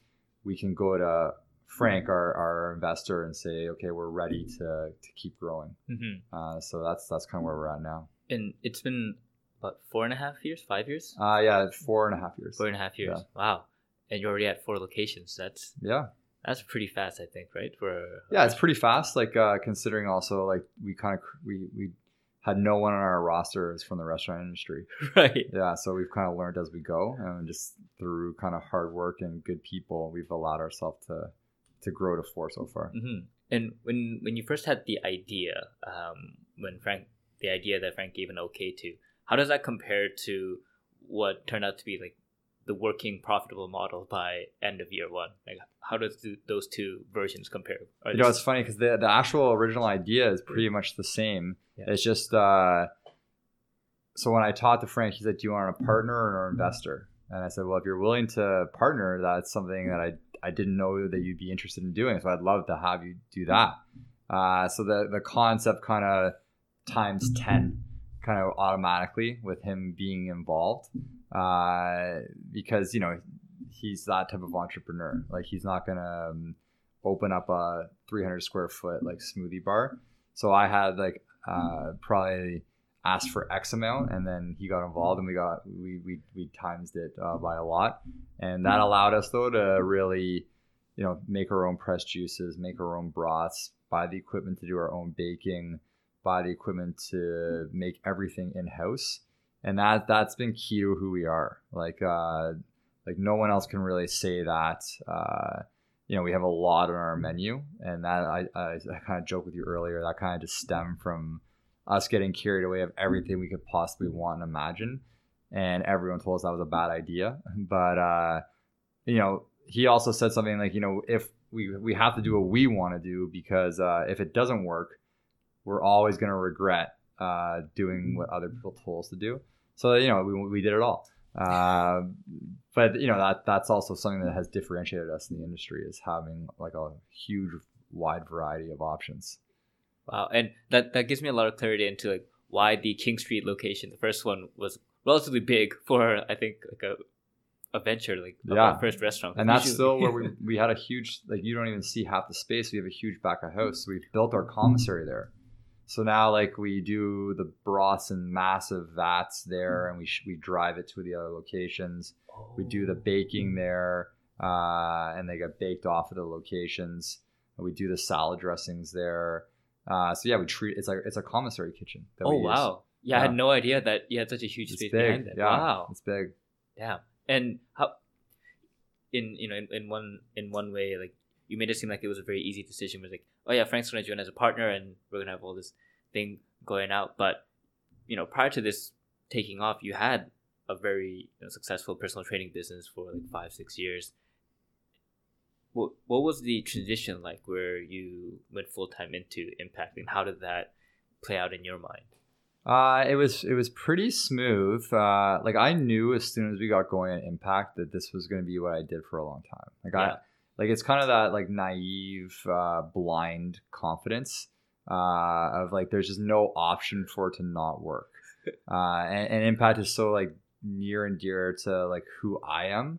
we can go to Frank, our, our investor, and say, okay, we're ready to, to keep growing. Mhm. Uh, so that's that's kind of where we're at now. And it's been what four and a half years, five years, Uh, yeah, four and a half years. four and a half years. Wow. And you're already at four locations. That's Yeah, that's pretty fast, I think, right? For yeah, it's pretty fast. Like uh, considering also like we kind of we we had no one on our roster is from the restaurant industry. right. Yeah, so we've kind of learned as we go, and just through kind of hard work and good people, we've allowed ourselves to to grow to four so far. hmm And when when you first had the idea, um, when Frank, the idea that Frank gave an okay to, how does that compare to what turned out to be like the working profitable model by end of year one? Like, how does th- those two versions compare? Are You know, it's funny because the the actual original idea is pretty much the same. Yeah. It's just uh, so when I talked to Frank, he said, "Do you want a partner or an investor?" And I said, "Well, if you're willing to partner, that's something that I I didn't know that you'd be interested in doing. So I'd love to have you do that." Uh, so the the concept kind of times ten, kind of automatically with him being involved, uh, because you know he's that type of entrepreneur. Like he's not gonna um, open up a 300 square foot like smoothie bar. So I had like uh, probably asked for X amount, and then he got involved, and we got we we we times it uh, by a lot, and that allowed us though to really, you know, make our own pressed juices, make our own broths, buy the equipment to do our own baking, buy the equipment to make everything in house, and that that's been key to who we are. Like uh, like no one else can really say that. Uh, you know, we have a lot on our menu, and that I, I, I kind of joked with you earlier. That kind of just stemmed from us getting carried away of everything we could possibly want and imagine, and everyone told us that was a bad idea. But uh, you know, he also said something like, you know, if we we have to do what we want to do because uh, if it doesn't work, we're always going to regret uh, doing what other people told us to do. So you know, we we did it all. Uh, but you know that that's also something that has differentiated us in the industry is having like a huge wide variety of options. Wow, and that that gives me a lot of clarity into like why the King Street location, the first one, was relatively big for I think like a a venture like yeah. first restaurant. And that's still where we we had a huge like you don't even see half the space. We have a huge back of house. So we built our commissary there. So now like we do the broths in massive vats there, and we sh- we drive it to the other locations. Oh. We do the baking there, uh, and they get baked off of the locations. And we do the salad dressings there. Uh, so yeah, we treat it's like it's a commissary kitchen. oh wow! Yeah, yeah, I had no idea that you had such a huge it's space big. behind it. Yeah, wow, it's big. Damn. And how? In you know in, in one in one way like you made it seem like it was a very easy decision. It was like, oh yeah, Frank's gonna join as a partner, and we're gonna have all this thing going out. But you know, prior to this taking off, you had a very you know, successful personal training business for like five, six years. What what was the transition like where you went full time into impact, and how did that play out in your mind? Uh, it was it was pretty smooth. Uh, like I knew as soon as we got going at Impact that this was going to be what I did for a long time. Like yeah. I like it's kind of that like naive, uh, blind confidence uh, of like there's just no option for it to not work. Uh, and, and Impact is so like near and dear to like who I am.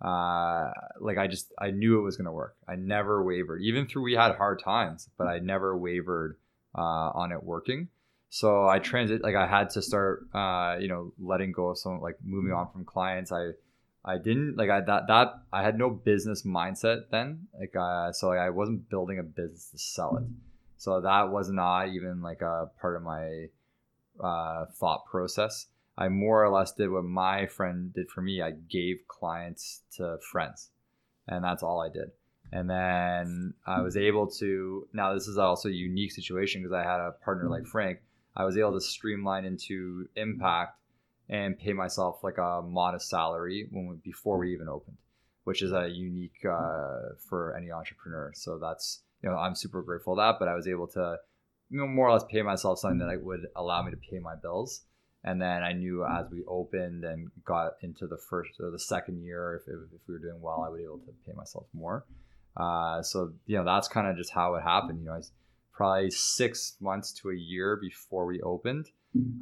Uh, like I just I knew it was gonna work. I never wavered, even through we had hard times, but I never wavered uh, on it working. So I transit like I had to start, uh, you know, letting go of some like moving on from clients. I I didn't like I that that I had no business mindset then. Like uh, so like, I wasn't building a business to sell it. So that was not even like a part of my uh, thought process. I more or less did what my friend did for me. I gave clients to friends, and that's all I did. And then I was able to. Now this is also a unique situation because I had a partner like Frank. I was able to streamline into impact and pay myself like a modest salary when we, before we even opened, which is a unique uh, for any entrepreneur. So that's you know I'm super grateful that. But I was able to you know more or less pay myself something that I would allow me to pay my bills. And then I knew as we opened and got into the first or the second year, if, if we were doing well, I would be able to pay myself more. Uh, so you know that's kind of just how it happened. You know, I was probably six months to a year before we opened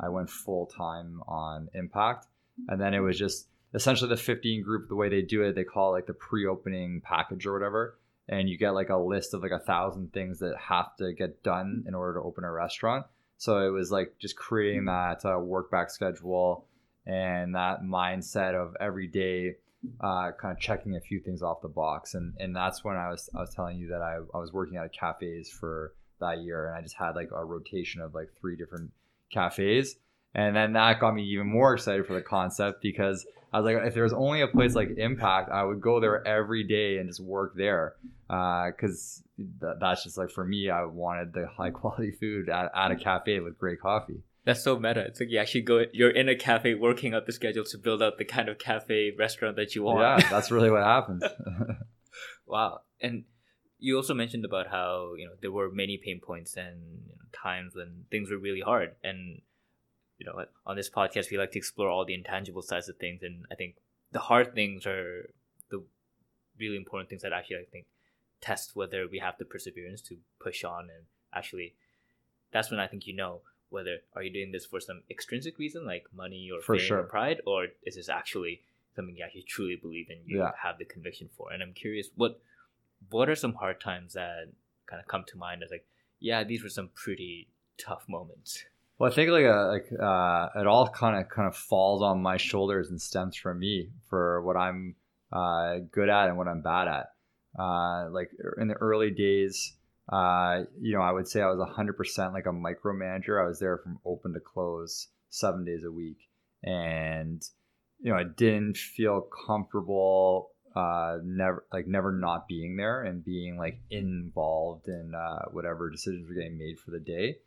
I went full time on Impact, and then it was just essentially the 15 group. The way they do it, they call it like the pre-opening package or whatever, and you get like a list of like a thousand things that have to get done in order to open a restaurant. So it was like just creating that uh, work back schedule and that mindset of every day uh, kind of checking a few things off the box. And, and that's when I was, I was telling you that I, I was working at cafes for that year and I just had like a rotation of like three different cafes. And then that got me even more excited for the concept because I was like, if there was only a place like Impact, I would go there every day and just work there. Because uh, th- that's just like for me, I wanted the high quality food at, at a cafe with great coffee. That's so meta. It's like you actually go, you're in a cafe working out the schedule to build out the kind of cafe restaurant that you want. Yeah, that's really what happens. wow. And you also mentioned about how you know there were many pain points and you know, times when things were really hard. And you know on this podcast we like to explore all the intangible sides of things. And i think the hard things are the really important things that actually i think test whether we have the perseverance to push on. And actually that's when i think you know whether are you doing this for some extrinsic reason like money or for fame sure. or pride? Or is this actually something you actually truly believe in you yeah. have the conviction for? And i'm curious what what are some hard times that kind of come to mind as like, yeah, these were some pretty tough moments? Well, I think like a, uh, like uh, it all kind of kind of falls on my shoulders and stems from me for what I'm uh, good at and what I'm bad at. Uh, like in the early days, uh, you know, I would say I was 100% like a micromanager. I was there from open to close seven days a week, and you know, I didn't feel comfortable uh, never like never not being there and being like involved in uh, whatever decisions were getting made for the day.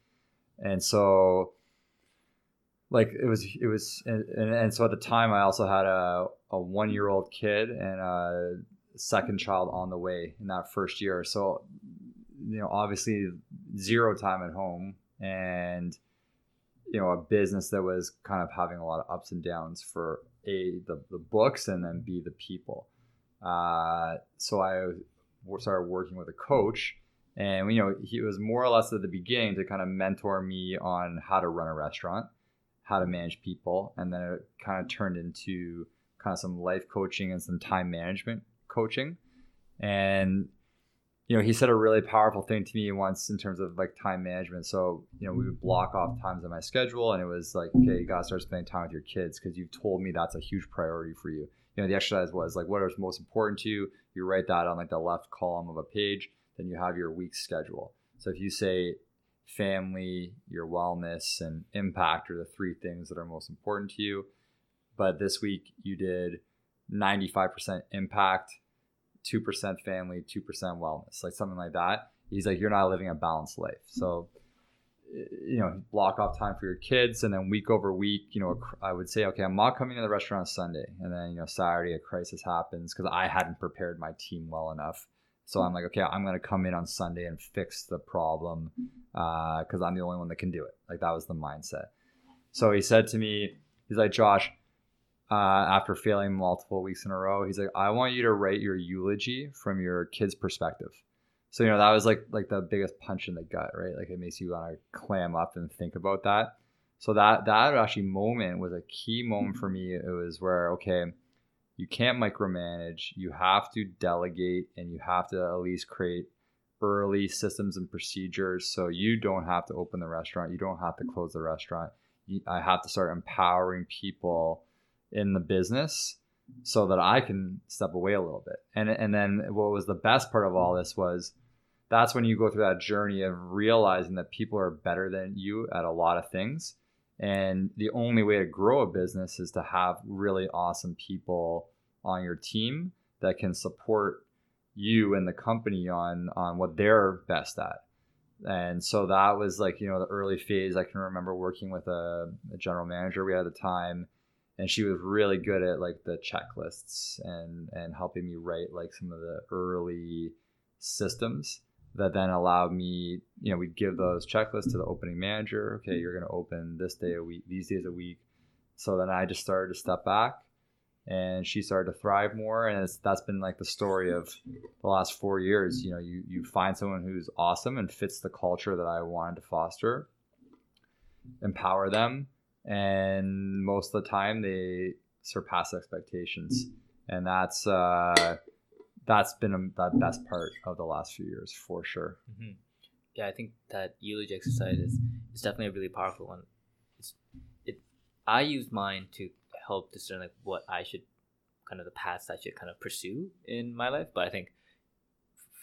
And so like it was it was and, and, so at the time I also had a a one year old kid and a second child on the way in that first year. So you know obviously zero time at home and you know a business that was kind of having a lot of ups and downs for a the, the books and then b the people uh, so i started working with a coach and you know he was more or less at the beginning to kind of mentor me on how to run a restaurant how to manage people and then it kind of turned into kind of some life coaching and some time management coaching and you know, he said a really powerful thing to me once in terms of like time management. So, you know, we would block off times in my schedule and it was like, okay, you got to start spending time with your kids because you've told me that's a huge priority for you. You know, the exercise was like, what is most important to you? You write that on like the left column of a page, then you have your week schedule. So if you say family, your wellness, and impact are the three things that are most important to you, but this week you did 95% impact, 2% family, 2% wellness, like something like that. He's like, you're not living a balanced life. So, you know, block off time for your kids. And then week over week, you know, I would say, okay, I'm not coming to the restaurant on Sunday. And then, you know, Saturday a crisis happens because I hadn't prepared my team well enough. So I'm like, okay, I'm going to come in on Sunday and fix the problem because uh, I'm the only one that can do it. Like that was the mindset. So he said to me, he's like, Josh, uh, after failing multiple weeks in a row. He's like, I want you to write your eulogy from your kid's perspective. So you know that was like like the biggest punch in the gut, right? Like it makes you want to clam up and think about that. So that that actually moment was a key moment for me. It was where okay, you can't micromanage. You have to delegate, and you have to at least create early systems and procedures so you don't have to open the restaurant. You don't have to close the restaurant. I have to start empowering people in the business so that I can step away a little bit. And and then what was the best part of all this was that's when you go through that journey of realizing that people are better than you at a lot of things. And the only way to grow a business is to have really awesome people on your team that can support you and the company on on what they're best at. And so that was like, you know, the early phase. I can remember working with a, a general manager we had at the time and she was really good at like the checklists and and helping me write like some of the early systems that then allowed me you know we'd give those checklists to the opening manager. Okay you're going to open this day a week these days a week. So then i just started to step back and she started to thrive more and that's been like the story of the last four years. You know you, you find someone who's awesome and fits the culture that i wanted to foster empower them and most of the time they surpass expectations, and that's uh, that's been a, the best part of the last few years for sure. Mm-hmm. Yeah, I think that eulogy exercise is, is definitely a really powerful one. It's, it I use mine to help discern like what I should kind of the paths I should kind of pursue in my life, but I think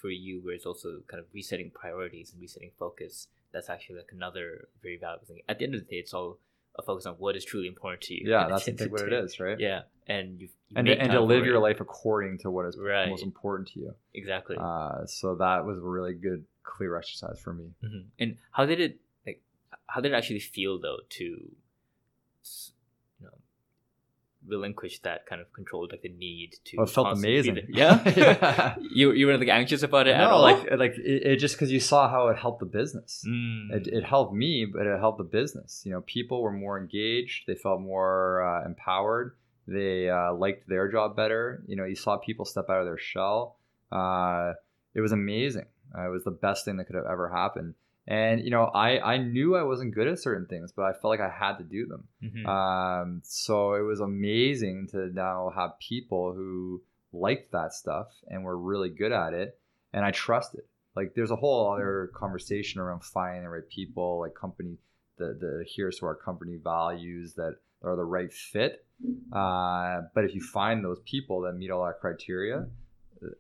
for you where it's also kind of resetting priorities and resetting focus that's actually like another very valuable thing at the end of the day it's all a focus on what is truly important to you. Yeah, that's to, what it is, right? Yeah, and you and to, and to live your life according to what is right. most important to you. Exactly. Uh, so that was a really good, clear exercise for me. Mm-hmm. And how did it like? How did it actually feel though to relinquish that kind of control, like the need to. Oh, it felt amazing. Yeah, yeah. you you were like anxious about it. No, like like it, it just because you saw how it helped the business. Mm. It, it helped me, but it helped the business. You know, people were more engaged. They felt more uh, empowered. They uh, liked their job better. You know, you saw people step out of their shell. Uh, it was amazing. Uh, it was the best thing that could have ever happened and you know i i knew i wasn't good at certain things but i felt like i had to do them. Mm-hmm. um, so it was amazing to now have people who liked that stuff and were really good at it and i trusted. Like there's a whole other conversation around finding the right people like company that, that adheres to our company values that are the right fit. Uh, but if you find those people that meet all that criteria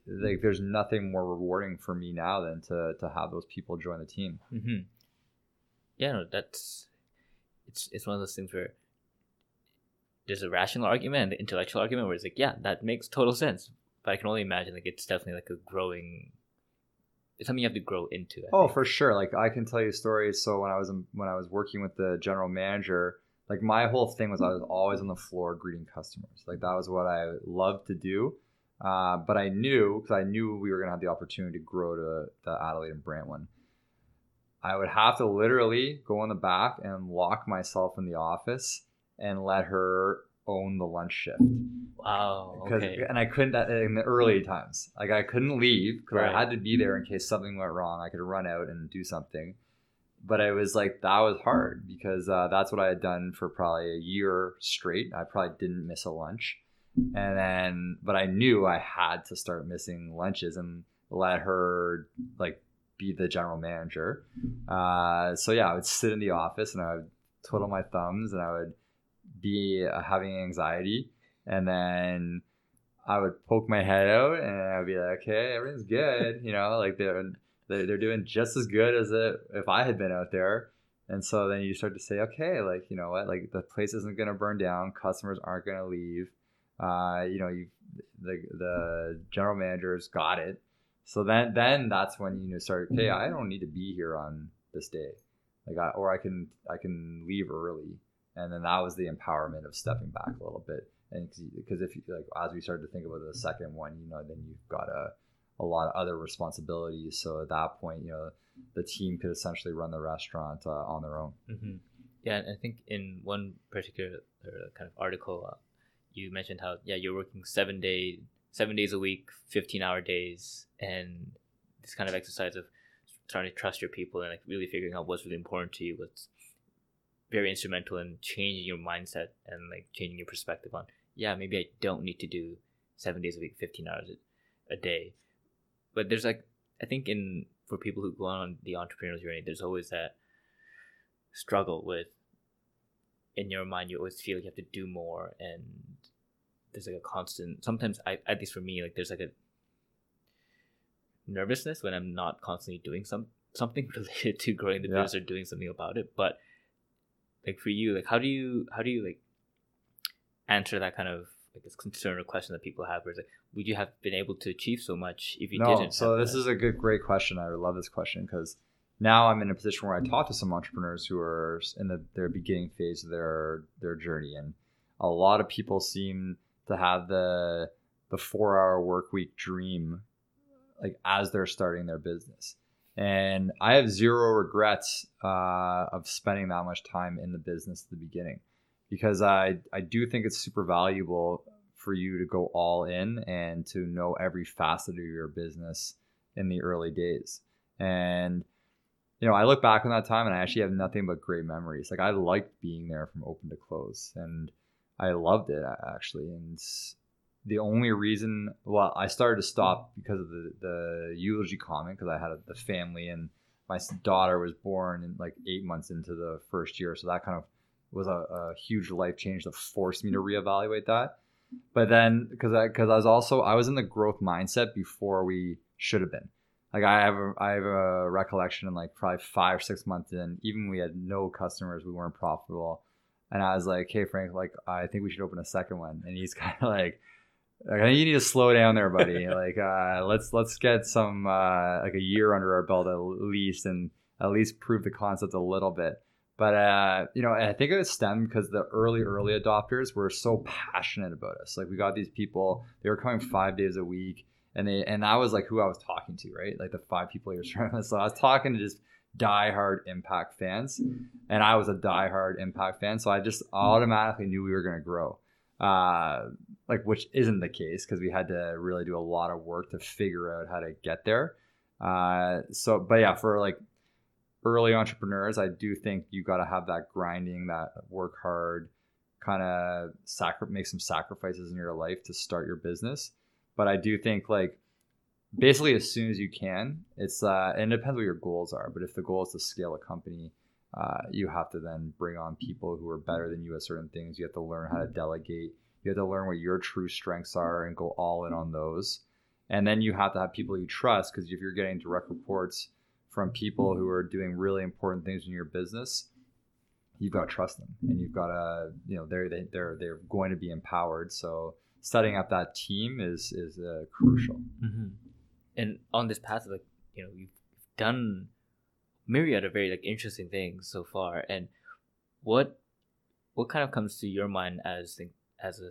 like there's nothing more rewarding for me now than to to have those people join the team. Mm-hmm. Yeah, no, that's it's it's one of those things where there's a rational argument the intellectual argument where it's like, yeah, that makes total sense. But I can only imagine like it's definitely like a growing. It's something you have to grow into. I oh, think. for sure. Like I can tell you stories. So when I was when I was working with the general manager, like my whole thing was I was always on the floor greeting customers. Like that was what I loved to do. Uh, but I knew because I knew we were gonna have the opportunity to grow to the Adelaide and Brantwood. I would have to literally go in the back and lock myself in the office and let her own the lunch shift. Wow. Okay. And I couldn't in the early times. Like I couldn't leave because Right. I had to be there in case something went wrong. I could run out and do something. But I was like that was hard because uh, that's what I had done for probably a year straight. I probably didn't miss a lunch, and then but I knew I had to start missing lunches and let her like be the general manager. Uh, so yeah, I would sit in the office and I would twiddle my thumbs and I would be uh, having anxiety, and then I would poke my head out and I'd be like, okay, everything's good, you know, like they're they're, doing just as good as it, if I had been out there. And so then you start to say, okay, like you know what, like the place isn't gonna burn down, customers aren't gonna leave. Uh, you know, you the the general managers got it. So then then that's when you know start, okay, I don't need to be here on this day, like I, or I can I can leave early. And then that was the empowerment of stepping back a little bit. And because if you like as we started to think about the second one, you know, then you've got a a lot of other responsibilities. So at that point, you know, the team could essentially run the restaurant uh, on their own. hmm Yeah, and I think in one particular uh, kind of article, uh, you mentioned how yeah you're working seven day seven days a week, fifteen hour days, and this kind of exercise of trying to trust your people and like really figuring out what's really important to you, what's very instrumental in changing your mindset and like changing your perspective on yeah maybe I don't need to do seven days a week, fifteen hours a, day, but there's like I think in for people who go on the entrepreneurial journey, there's always that struggle with in your mind you always feel you have to do more and there's like a constant sometimes I at least for me like there's like a nervousness when I'm not constantly doing some something related to growing the Yeah. business or doing something about it. But like for you, like how do you how do you like answer that kind of like this concern or question that people have where it's like would you have been able to achieve so much if you no, didn't so this that? is a good, great question. I love this question because now I'm in a position where I talk to some entrepreneurs who are in the their beginning phase of their their journey, and a lot of people seem to have the the four hour work week dream, like as they're starting their business. And I have zero regrets uh, of spending that much time in the business at the beginning, because I I do think it's super valuable for you to go all in and to know every facet of your business in the early days. And you know, I look back on that time and I actually have nothing but great memories. Like I liked being there from open to close and I loved it actually. And the only reason, well, I started to stop because of the, the eulogy comment because I had a, the family and my daughter was born in like eight months into the first year. So that kind of was a, a huge life change that forced me to reevaluate that. But then, because I because I was also I was in the growth mindset before we should have been. Like I have a, I have a recollection in like probably five six months in, even we had no customers, we weren't profitable, and I was like, "Hey Frank, like I think we should open a second one," and he's kind of like. I think you need to slow down there, buddy. like, uh, let's let's get some uh, like a year under our belt at least, and at least prove the concept a little bit. But uh, you know, I think it stemmed because the early early adopters were so passionate about us. Like we got these people; they were coming five days a week, and they and that was like who I was talking to, right? Like the five people you're surrounded. So I was talking to just diehard Impact fans, and I was a diehard Impact fan. So I just automatically knew we were going to grow. Uh, like which isn't the case because we had to really do a lot of work to figure out how to get there. Uh, so, but yeah, for like early entrepreneurs, I do think you got to have that grinding, that work hard, kind of sacri- make some sacrifices in your life to start your business. But I do think like basically as soon as you can, it's uh, and it depends what your goals are. But if the goal is to scale a company, uh, you have to then bring on people who are better than you at certain things. You have to learn how to delegate. You have to learn what your true strengths are and go all in on those. And then you have to have people you trust because if you're getting direct reports from people who are doing really important things in your business, you've got to trust them and you've got to, you know, they're they, they're they're going to be empowered. So setting up that team is is uh, crucial. hmm And on this path, like you know, you've done myriad of very like interesting things so far. And what what kind of comes to your mind as as a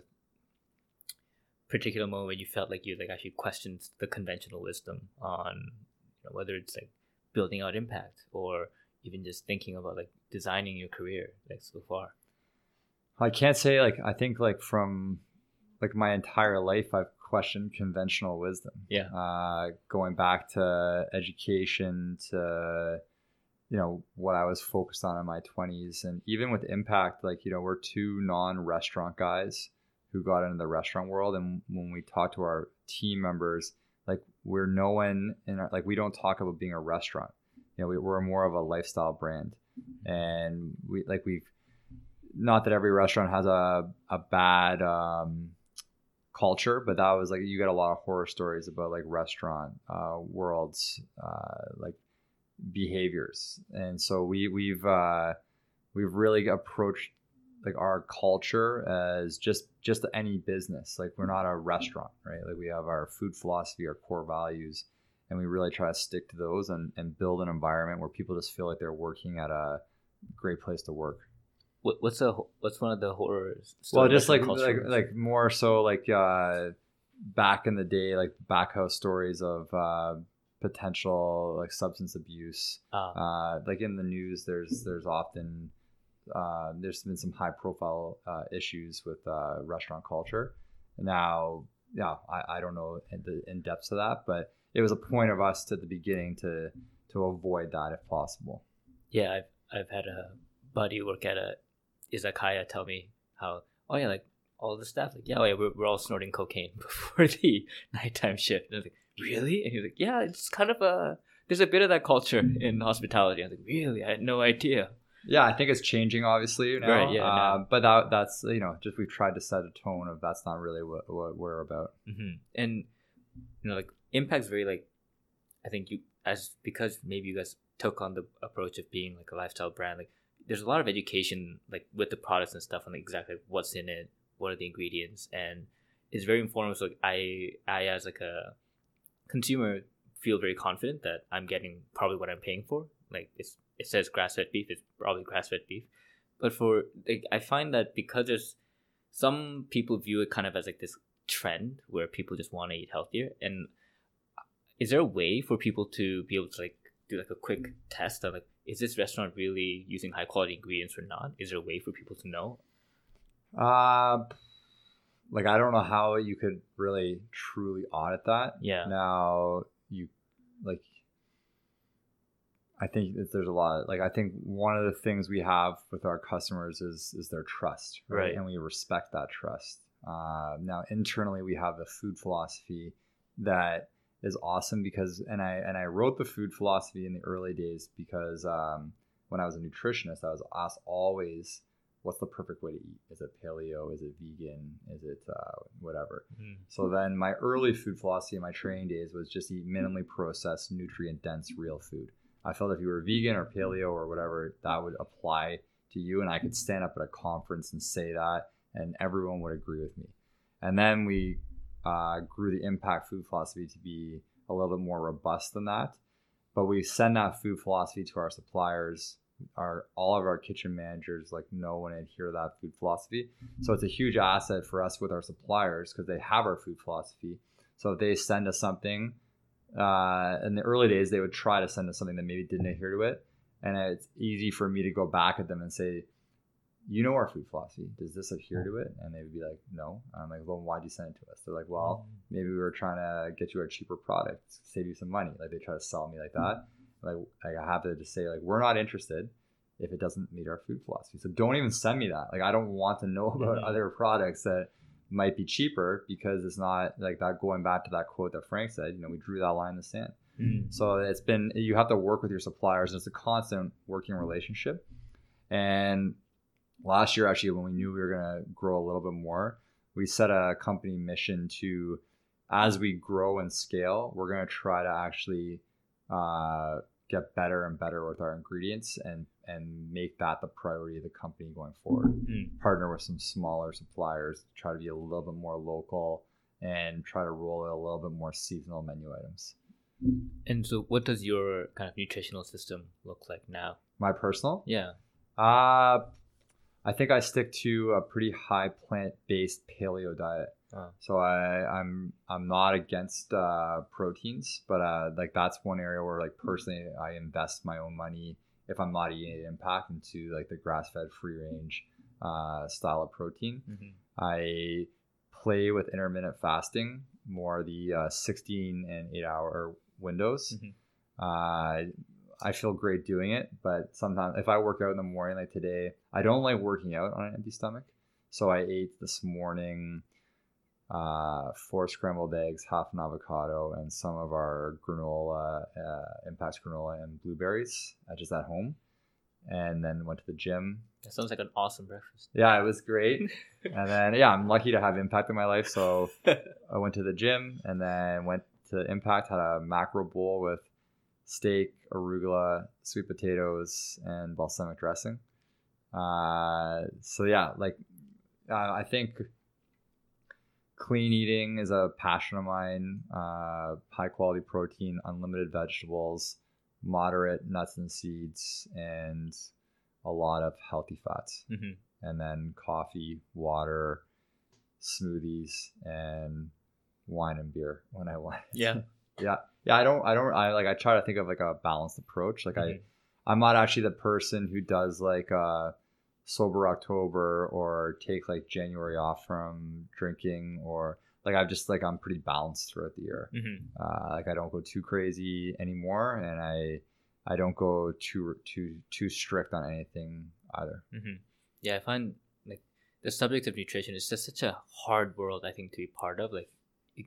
particular moment when you felt like you like actually questioned the conventional wisdom on you know, whether it's like building out impact or even just thinking about like designing your career like so far I can't say like I think like from like my entire life I've questioned conventional wisdom. Yeah. Uh, going back to education to you know what I was focused on in my 20s and even with impact like you know we're two non-restaurant guys who got into the restaurant world and when we talk to our team members like we're no one in our, like we don't talk about being a restaurant you know we, we're more of a lifestyle brand and we like we've not that every restaurant has a, a bad um, culture, but that was like you get a lot of horror stories about like restaurant uh, worlds, uh, like behaviors, and so we we've uh, we've really approached like our culture as just just any business. Like we're not a restaurant, right? Like we have our food philosophy, our core values, and we really try to stick to those and, and build an environment where people just feel like they're working at a great place to work what, what's a what's one of the horrors? Well, just like like like more so like uh, back in the day, like backhouse stories of uh, potential like substance abuse. Ah. Uh, like in the news, there's there's often uh, there's been some high profile uh, issues with uh, restaurant culture. Now, yeah, I, I don't know in the in depths of that, but it was a point of us at the beginning to to avoid that if possible. Yeah, I've I've had a buddy work at a izakaya tell me how oh yeah like all the staff like yeah, oh, yeah we're, we're all snorting cocaine before the nighttime shift. And I was like really? And he's like yeah it's kind of a there's a bit of that culture in hospitality. I was like really? I had no idea. Yeah I think it's changing obviously now right, yeah, uh, no. but that, that's you know just we've tried to set a tone of that's not really what, what we're about. Mm-hmm. and you know like impact's very like I think you as because maybe you guys took on the approach of being like a lifestyle brand like there's a lot of education like with the products and stuff on exactly what's in it, what are the ingredients, and it's very informative. So I I as like a consumer feel very confident that I'm getting probably what I'm paying for. Like it's it says grass fed beef, it's probably grass fed beef. But for like I find that because there's some people view it kind of as like this trend where people just want to eat healthier and is there a way for people to be able to like do like a quick test of like is this restaurant really using high quality ingredients or not? Is there a way for people to know? Uh, like I don't know how you could really truly audit that. Yeah. Now you like I think there's a lot like I think one of the things we have with our customers is is their trust, right? right. And we respect that trust. Uh, now internally we have a food philosophy that is awesome because and I and I wrote the food philosophy in the early days because um, when I was a nutritionist, I was asked always, "What's the perfect way to eat? Is it paleo? Is it vegan? Is it uh, whatever?" Mm-hmm. So then my early food philosophy in my training days was just eat minimally processed, nutrient dense, real food. I felt if you were vegan or paleo or whatever, that would apply to you, and I could stand up at a conference and say that, and everyone would agree with me. And then we uh, grew the impact food philosophy to be a little bit more robust than that. But we send that food philosophy to our suppliers. Our all of our kitchen managers like know and adhere to that food philosophy. So it's a huge asset for us with our suppliers because they have our food philosophy. So if they send us something, uh, in the early days they would try to send us something that maybe didn't adhere to it, and it's easy for me to go back at them and say, you know our food philosophy. Does this adhere to it? And they would be like, no. I'm like, well, why'd you send it to us? They're like, well, mm. maybe we were trying to get you a cheaper product, save you some money. Like they try to sell me like that. Like, like I have to just say like, we're not interested if it doesn't meet our food philosophy. So don't even send me that. Like I don't want to know about mm-hmm. other products that might be cheaper because it's not like that. Going back to that quote that Frank said, you know, we drew that line in the sand. Mm. So it's been you have to work with your suppliers. and It's a constant working relationship, and last year actually when we knew we were going to grow a little bit more we set a company mission to as we grow and scale we're going to try to actually uh, get better and better with our ingredients and and make that the priority of the company going forward. Mm. partner with some smaller suppliers try to be a little bit more local and try to roll out a little bit more seasonal menu items. And so what does your kind of nutritional system look like now? My personal? Yeah. Uh I think I stick to a pretty high plant based paleo diet. Oh. So I I'm I'm not against uh, proteins, but uh, like that's one area where like personally I invest my own money if I'm not eating impact into like the grass fed free range uh, style of protein. Mhm. I play with intermittent fasting, more the uh, 16 and 8 hour windows. Mhm. Uh, I feel great doing it, but sometimes if I work out in the morning, like today, I don't like working out on an empty stomach. So I ate this morning uh, four scrambled eggs, half an avocado, and some of our granola, uh, Impacts granola and blueberries, uh, just at home. And then went to the gym, That sounds like an awesome breakfast. yeah, it was great. and then yeah, I'm lucky to have impact in my life. So I went to the gym and then went to Impact, had a macro bowl with steak, arugula, sweet potatoes, and balsamic dressing. Uh, so yeah, like uh, I think clean eating is a passion of mine. Uh, high quality protein, unlimited vegetables, moderate nuts and seeds, and a lot of healthy fats hmm and then coffee, water, smoothies, and wine and beer when I want. Yeah. yeah, yeah. I don't, I don't, I like. I try to think of like a balanced approach. Like Mhm. I, I'm not actually the person who does like uh sober October or take like January off from drinking or like I've just like I'm pretty balanced throughout the year. hmm Uh, like I don't go too crazy anymore, and I I don't go too too too strict on anything either. hmm Yeah, I find like the subject of nutrition is just such a hard world. I think to be part of. Like, it,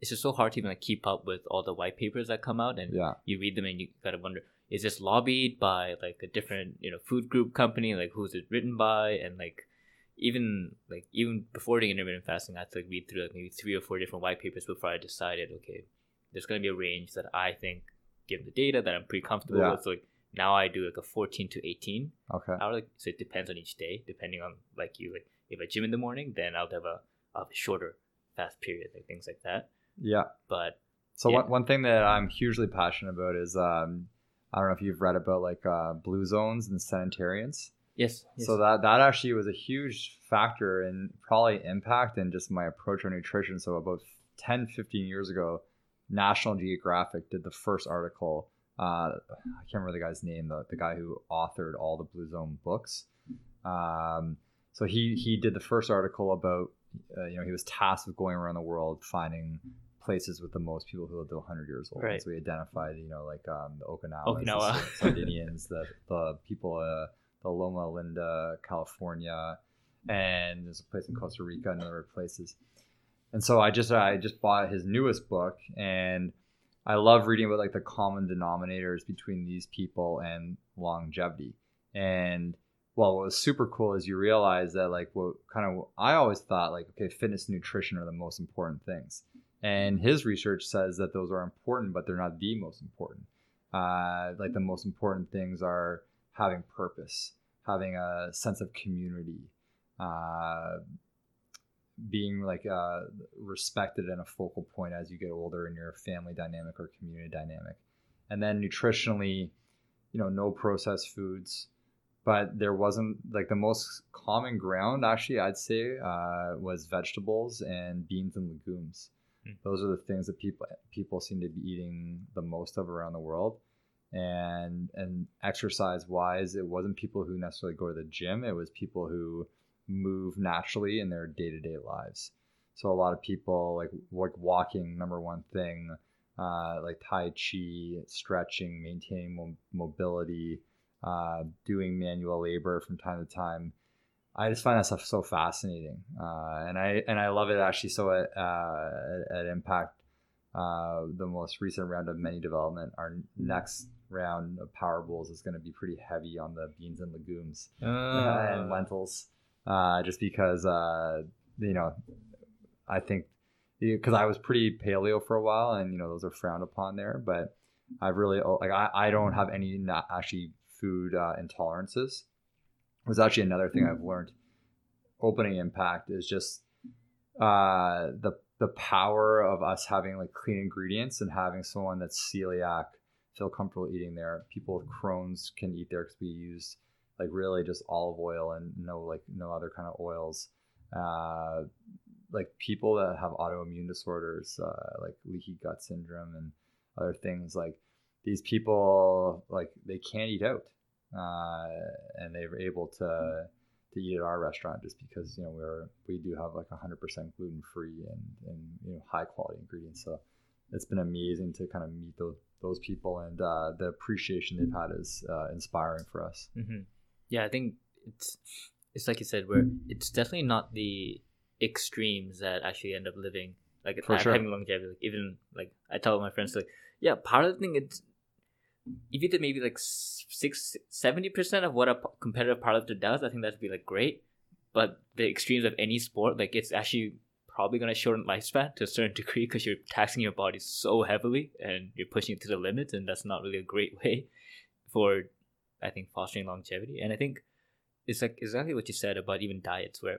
it's just so hard to even like keep up with all the white papers that come out, and Yeah. you read them and you gotta wonder: is this lobbied by like a different you know food group company? Like, who's it written by? And like, even like even before doing intermittent fasting, I had to like read through like maybe three or four different white papers before I decided, okay, there's gonna be a range that I think, given the data, that I'm pretty comfortable Yeah. with. So like now I do like a 14 to 18 Okay. hour. Like, so it depends on each day, depending on like you like if I gym in the morning, then I'll have a, I'll have a shorter fast period, like things like that. Yeah. But So Yeah. one, one thing that I'm hugely passionate about is um, I don't know if you've read about like uh, blue zones and centenarians. yes, yes. So that that actually was a huge factor in probably impact and just my approach on nutrition. So about 10, 15 years ago, National Geographic did the first article. Uh, I can't remember the guy's name, the, the guy who authored all the Blue Zone books. Um, so he he did the first article about uh, you know he was tasked with going around the world finding places with the most people who lived to 100 years old. Right. So he identified you know like um, the Okinawans, Okinawa. the Sardinians, the the people uh, the Loma Linda, California, and there's a place in Costa Rica and other places. And so I just I just bought his newest book and I love reading about like the common denominators between these people and longevity. And well, what was super cool is you realize that like what kind of I always thought like okay, fitness and nutrition are the most important things. And his research says that those are important, but they're not the most important. Uh, like the most important things are having purpose, having a sense of community, uh, being like uh, respected and a focal point as you get older in your family dynamic or community dynamic. And then nutritionally, you know, no processed foods. But there wasn't like the most common ground, actually, I'd say, uh, was vegetables and beans and legumes. Hmm. Those are the things that people people seem to be eating the most of around the world. And and exercise wise it wasn't people who necessarily go to the gym. It was people who move naturally in their day-to-day lives. So a lot of people like like walking number one thing uh, like tai chi stretching maintaining mo- mobility uh, doing manual labor from time to time I just find that stuff so fascinating, uh, and I and I love it actually. So at, uh, at, Impact, uh, the most recent round of menu development, our next round of Power Bowls is going to be pretty heavy on the beans and legumes Uh, and lentils, uh, just because uh, you know, I think because I was pretty paleo for a while, and you know those are frowned upon there, but I've really oh, like I, I don't have any not actually food uh, intolerances. Was actually another thing I've learned. Opening impact is just uh, the the power of us having like clean ingredients and having someone that's celiac feel comfortable eating there. People with Crohn's can eat there because we use like really just olive oil and no like no other kind of oils. Uh, like people that have autoimmune disorders, uh, like leaky gut syndrome and other things, like these people like they can't eat out, uh, and they were able to to eat at our restaurant just because you know we're we do have like 100% gluten free and and you know high quality ingredients. So it's been amazing to kind of meet those those people and uh, the appreciation they've had is uh, inspiring for us. Mm-hmm. Yeah, I think it's it's like you said, where it's definitely not the extremes that actually end up living like For sure. having longevity. Like even like I tell my friends like, yeah, part of the thing it's if you did maybe like six seventy percent of what a competitive powerlifter does, I think that'd be like great. But the extremes of any sport, like it's actually probably gonna shorten lifespan to a certain degree because you're taxing your body so heavily and you're pushing it to the limits, and that's not really a great way for I think fostering longevity. And I think it's like exactly what you said about even diets, where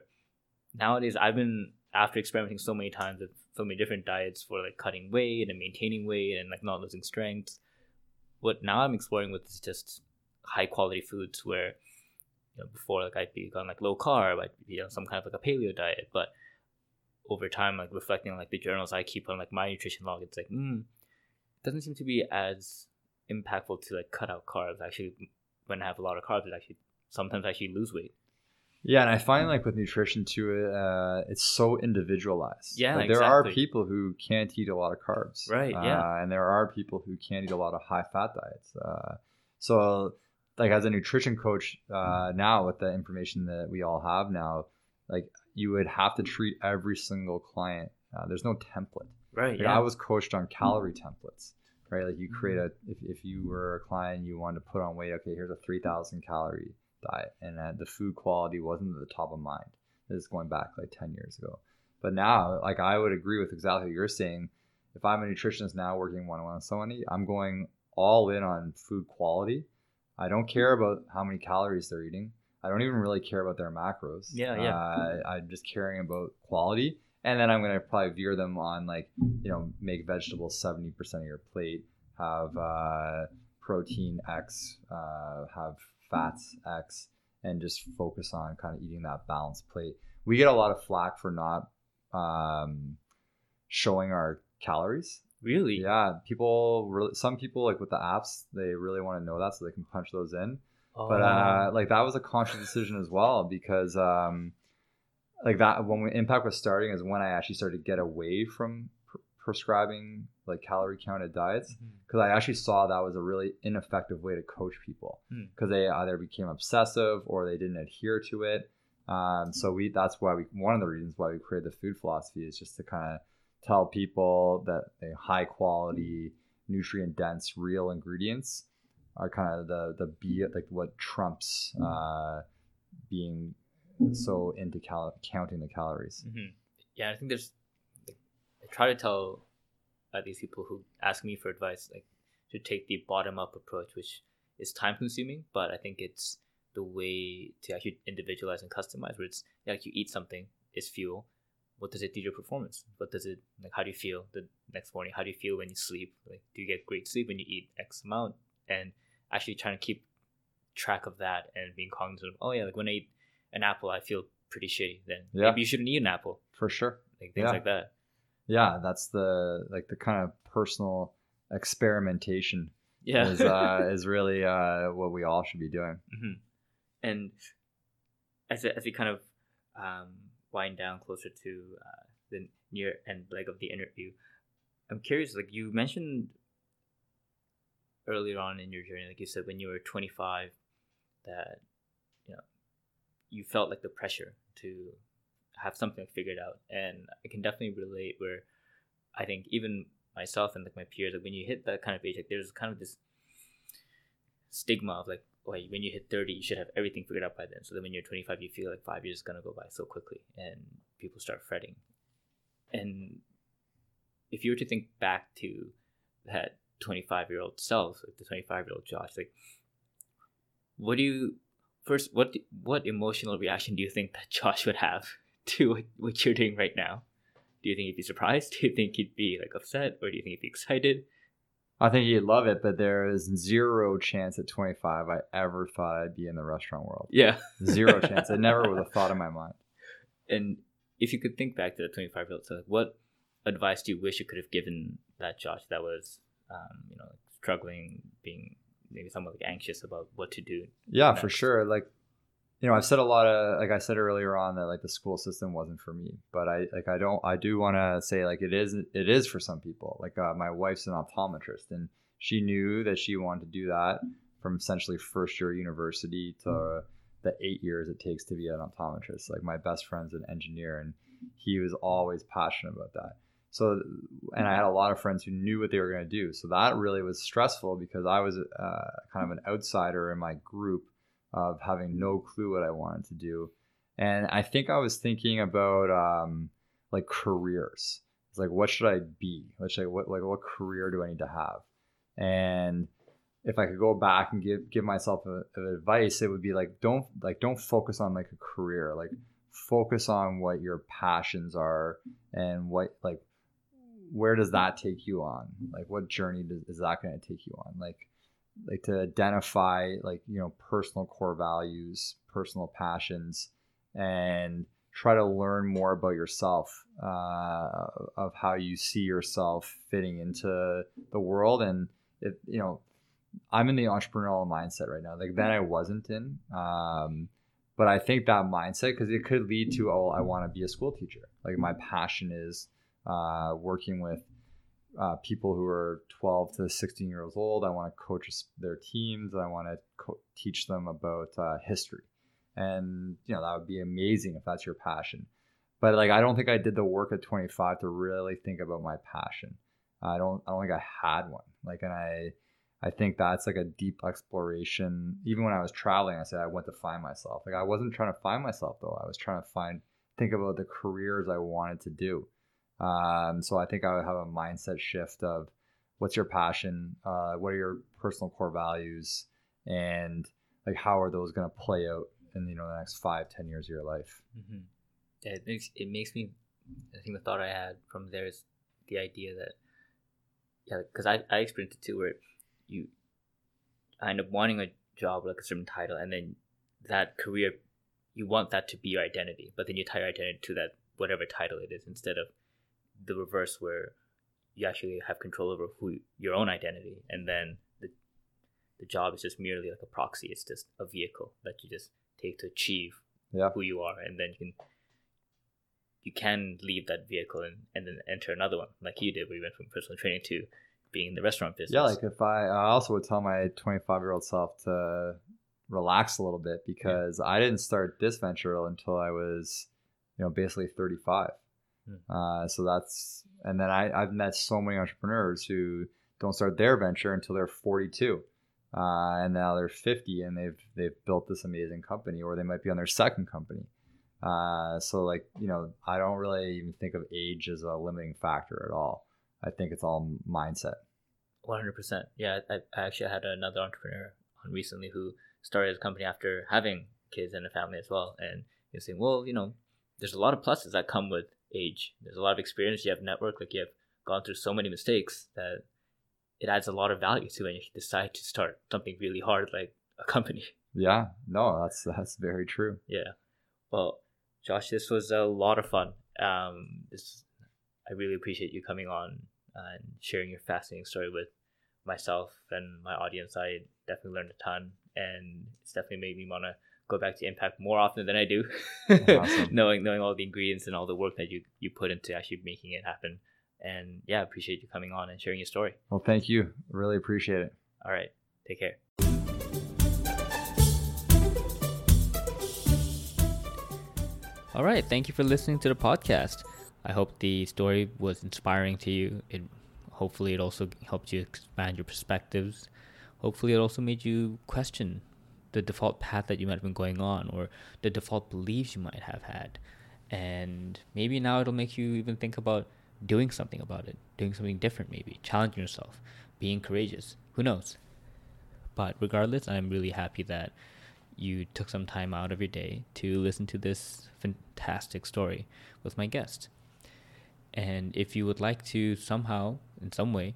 nowadays I've been after experimenting so many times with so many different diets for like cutting weight and maintaining weight and like not losing strength. What now I'm exploring with is just high quality foods where you know before like I'd be on like low carb, I'd be on some kind of like a paleo diet, but over time like reflecting on like the journals I keep on like my nutrition log, it's like mm, it doesn't seem to be as impactful to like cut out carbs. Actually, when I have a lot of carbs, it actually sometimes actually lose weight. Yeah, and I find like with nutrition too, uh, it's so individualized. Yeah, like, there are people who can't eat a lot of carbs, Right, yeah. uh, and there are people who can't eat a lot of high fat diets. Uh, so, like as a nutrition coach uh, now, with the information that we all have now, like you would have to treat every single client. Uh, there's no template. Right. Like, I was coached on calorie templates, right? Like you create a Mm-hmm. if, if you were a client, you wanted to put on weight. Okay, here's a three thousand calorie diet, and uh, the food quality wasn't at the top of mind. This is going back like ten years ago. But now, like I would agree with exactly what you're saying. If I'm a nutritionist now working one on one with somebody, I'm going all in on food quality. I don't care about how many calories they're eating. I don't even really care about their macros. Yeah, yeah. Uh, I'm just caring about quality, and then I'm gonna probably veer them on like you know make vegetables seventy percent of your plate, have uh, protein X, uh, have fats X, and just focus on kind of eating that balanced plate. We get a lot of flack for not um, showing our calories. Really? Yeah, people really. Some people like with the apps, they really want to know that so they can punch those in but Oh. uh, like that was a conscious decision as well because um, like that when we, impact was starting is when I actually started to get away from prescribing like calorie counted diets because I actually saw that was a really ineffective way to coach people because they either became obsessive or they didn't adhere to it. Um, so we that's why we one of the reasons why we created the food philosophy is just to kind of tell people that a high quality, nutrient dense, real ingredients are kind of the the be like what trumps uh, being so into cal- counting the calories. hmm Yeah, I think there's. I try to tell uh, these people who ask me for advice, like, to take the bottom up approach, which is time consuming, but I think it's the way to actually individualize and customize. Where it's like you eat something, it's fuel. What does it do to your performance? What does it like? How do you feel the next morning? How do you feel when you sleep? Like, do you get great sleep when you eat X amount? And actually trying to keep track of that and being cognizant of, oh yeah, like when I eat an apple, I feel pretty shitty. Then Yeah. maybe you shouldn't eat an apple For sure. like things Yeah. like that. Yeah, that's the like the kind of personal experimentation Yeah. is uh, is really uh, what we all should be doing. hmm And as as we kind of um, wind down closer to uh, the near end leg of the interview, I'm curious. Like you mentioned earlier on in your journey, like you said when you were 25, that you know you felt like the pressure to have something figured out, and I can definitely relate. Where I think even myself and like my peers, like when you hit that kind of age, like there's kind of this stigma of like, wait, when you hit 30, you should have everything figured out by then. So then when you're 25, you feel like five years is going to go by so quickly and people start fretting. And if you were to think back to that 25 year old self, like the 25 year old Josh, like, what do you, first, what, what emotional reaction do you think that Josh would have to what, you're doing right now? Do you think he'd be surprised? Do you think he'd be like upset? Or do you think he'd be excited? I think he'd love it, but there is zero chance at 25 I ever thought I'd be in the restaurant world. Yeah. Zero chance. It never was a thought in my mind. And if you could think back to the 25 year old, so what advice do you wish you could have given that Josh that was, um, you know, struggling, being maybe somewhat like anxious about what to do? Yeah, next? for sure. Like, you know, I've said a lot of, like I said earlier on that like the school system wasn't for me, but I, like, I don't, I do want to say like it is, it is for some people. Like, uh, my wife's an optometrist and she knew that she wanted to do that from essentially first year university to the eight years it takes to be an optometrist. Like, my best friend's an engineer and he was always passionate about that. So, and I had a lot of friends who knew what they were going to do. So that really was stressful because I was uh, kind of an outsider in my group of having no clue what I wanted to do. And I think I was thinking about um, like careers. It's like, what should I be? What should I, what, like, what career do I need to have? And if I could go back and give, give myself a, a advice, it would be like, don't, like, don't focus on like a career. Like, focus on what your passions are and what, like, where does that take you on? Like, what journey does, is that going to take you on? Like, like to identify like you know personal core values personal passions and try to learn more about yourself uh, of how you see yourself fitting into the world. And if you know i'm in the entrepreneurial mindset right now like then i wasn't in um, but i think that mindset because it could lead to oh i want to be a school teacher. Like my passion is uh, working with uh, people who are 12 to 16 years old. I want to coach their teams. I want to co- teach them about uh, history, and you know that would be amazing if that's your passion. But like, I don't think I did the work at 25 to really think about my passion. I don't. I don't think I had one. Like, and I, I think that's like a deep exploration. Even when I was traveling, I said I went to find myself. Like, I wasn't trying to find myself though. I was trying to find, think about the careers I wanted to do um, so I think I would have a mindset shift of what's your passion, uh, what are your personal core values, and like how are those going to play out in you know the next five, ten years of your life. Mm-hmm. Yeah, it makes it makes me. I think the thought I had from there is the idea that yeah, because I I experienced it too, where you I end up wanting a job like a certain title, and then that career you want that to be your identity, but then you tie your identity to that whatever title it is instead of the reverse where you actually have control over who your own identity and then the the job is just merely like a proxy it's just a vehicle that you just take to achieve yeah. who you are and then you can you can leave that vehicle and, and then enter another one like you did where you went from personal training to being in the restaurant business yeah like if i i also would tell my 25 year old self to relax a little bit because yeah. i didn't start this venture until i was you know basically 35 Hmm. Uh, so that's and then I, I've met so many entrepreneurs who don't start their venture until they're 42. Uh, and now they're 50 and they've they've built this amazing company or they might be on their second company. Uh, so like you know i don't really even think of age as a limiting factor at all. I think it's all mindset. 100% yeah i, I actually had another entrepreneur on recently who started a company after having kids and a family as well and he was saying well you know there's a lot of pluses that come with age. There's a lot of experience. You have network. Like you have gone through so many mistakes that it adds a lot of value to when you decide to start something really hard like a company. Yeah. No, that's that's very true. Yeah. Well, Josh, this was a lot of fun. Um, this I really appreciate you coming on and sharing your fascinating story with myself and my audience. I definitely learned a ton, and it's definitely made me want to go back to impact more often than I do, awesome. knowing knowing all the ingredients and all the work that you you put into actually making it happen. And yeah, appreciate you coming on and sharing your story. Well, thank you. Really appreciate it. All right, take care. All right, thank you for listening to the podcast. I hope the story was inspiring to you. It hopefully it also helped you expand your perspectives. Hopefully it also made you question the default path that you might have been going on or the default beliefs you might have had. And maybe now it'll make you even think about doing something about it, doing something different, maybe, challenging yourself, being courageous. Who knows? But regardless, I'm really happy that you took some time out of your day to listen to this fantastic story with my guest. And if you would like to somehow, in some way,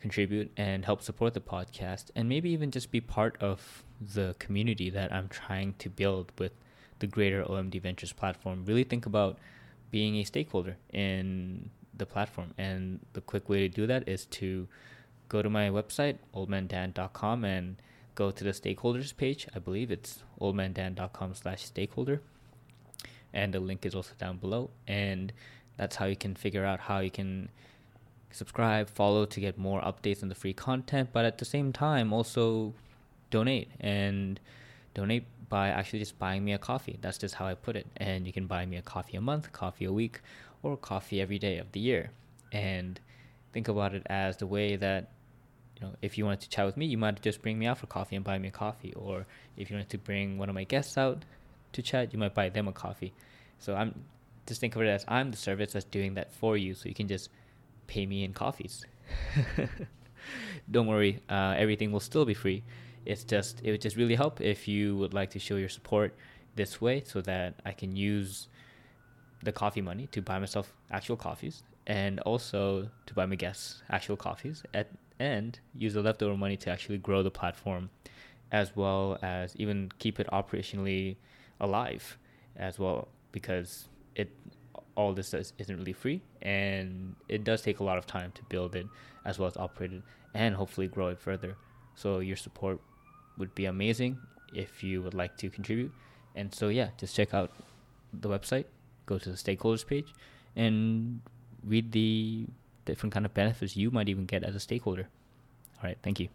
contribute and help support the podcast and maybe even just be part of the community that I'm trying to build with the greater OMD Ventures platform. Really think about being a stakeholder in the platform. And the quick way to do that is to go to my website, oldmandan.com, and go to the stakeholders page. I believe it's oldmandan.com slash stakeholder. And the link is also down below. And that's how you can figure out how you can subscribe, follow to get more updates on the free content, but at the same time also donate and donate by actually just buying me a coffee. That's just how I put it. And you can buy me a coffee a month, coffee a week, or coffee every day of the year. And think about it as the way that you know, if you wanted to chat with me, you might just bring me out for coffee and buy me a coffee. Or if you wanted to bring one of my guests out to chat, you might buy them a coffee. So I'm just think of it as I'm the service that's doing that for you. So you can just pay me in coffees. Don't worry, uh, everything will still be free. It's just it would just really help if you would like to show your support this way, so that I can use the coffee money to buy myself actual coffees and also to buy my guests actual coffees at, and use the leftover money to actually grow the platform as well as even keep it operationally alive as well because it all this does isn't really free and it does take a lot of time to build it as well as operate it and hopefully grow it further. So your support would be amazing if you would like to contribute. And so yeah just check out the website go to the stakeholders page and read the different kind of benefits you might even get as a stakeholder. All right thank you